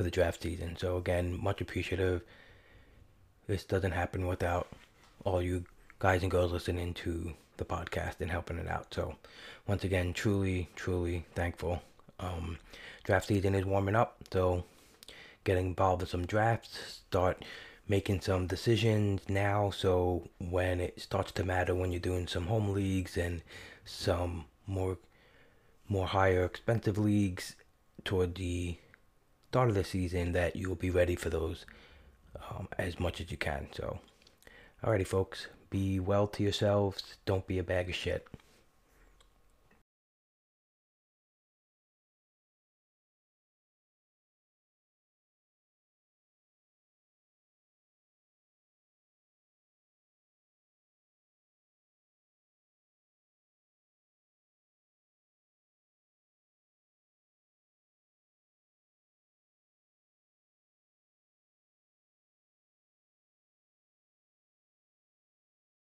[SPEAKER 3] for the draft season. So again, much appreciative. This doesn't happen without all you guys and girls listening to the podcast and helping it out. So once again, truly, truly thankful. Um, draft season is warming up, so getting involved in some drafts, start making some decisions now so when it starts to matter when you're doing some home leagues and some more more higher expensive leagues toward the start of the season that you'll be ready for those um, as much as you can. So alrighty folks be well to yourselves. Don't be a bag of shit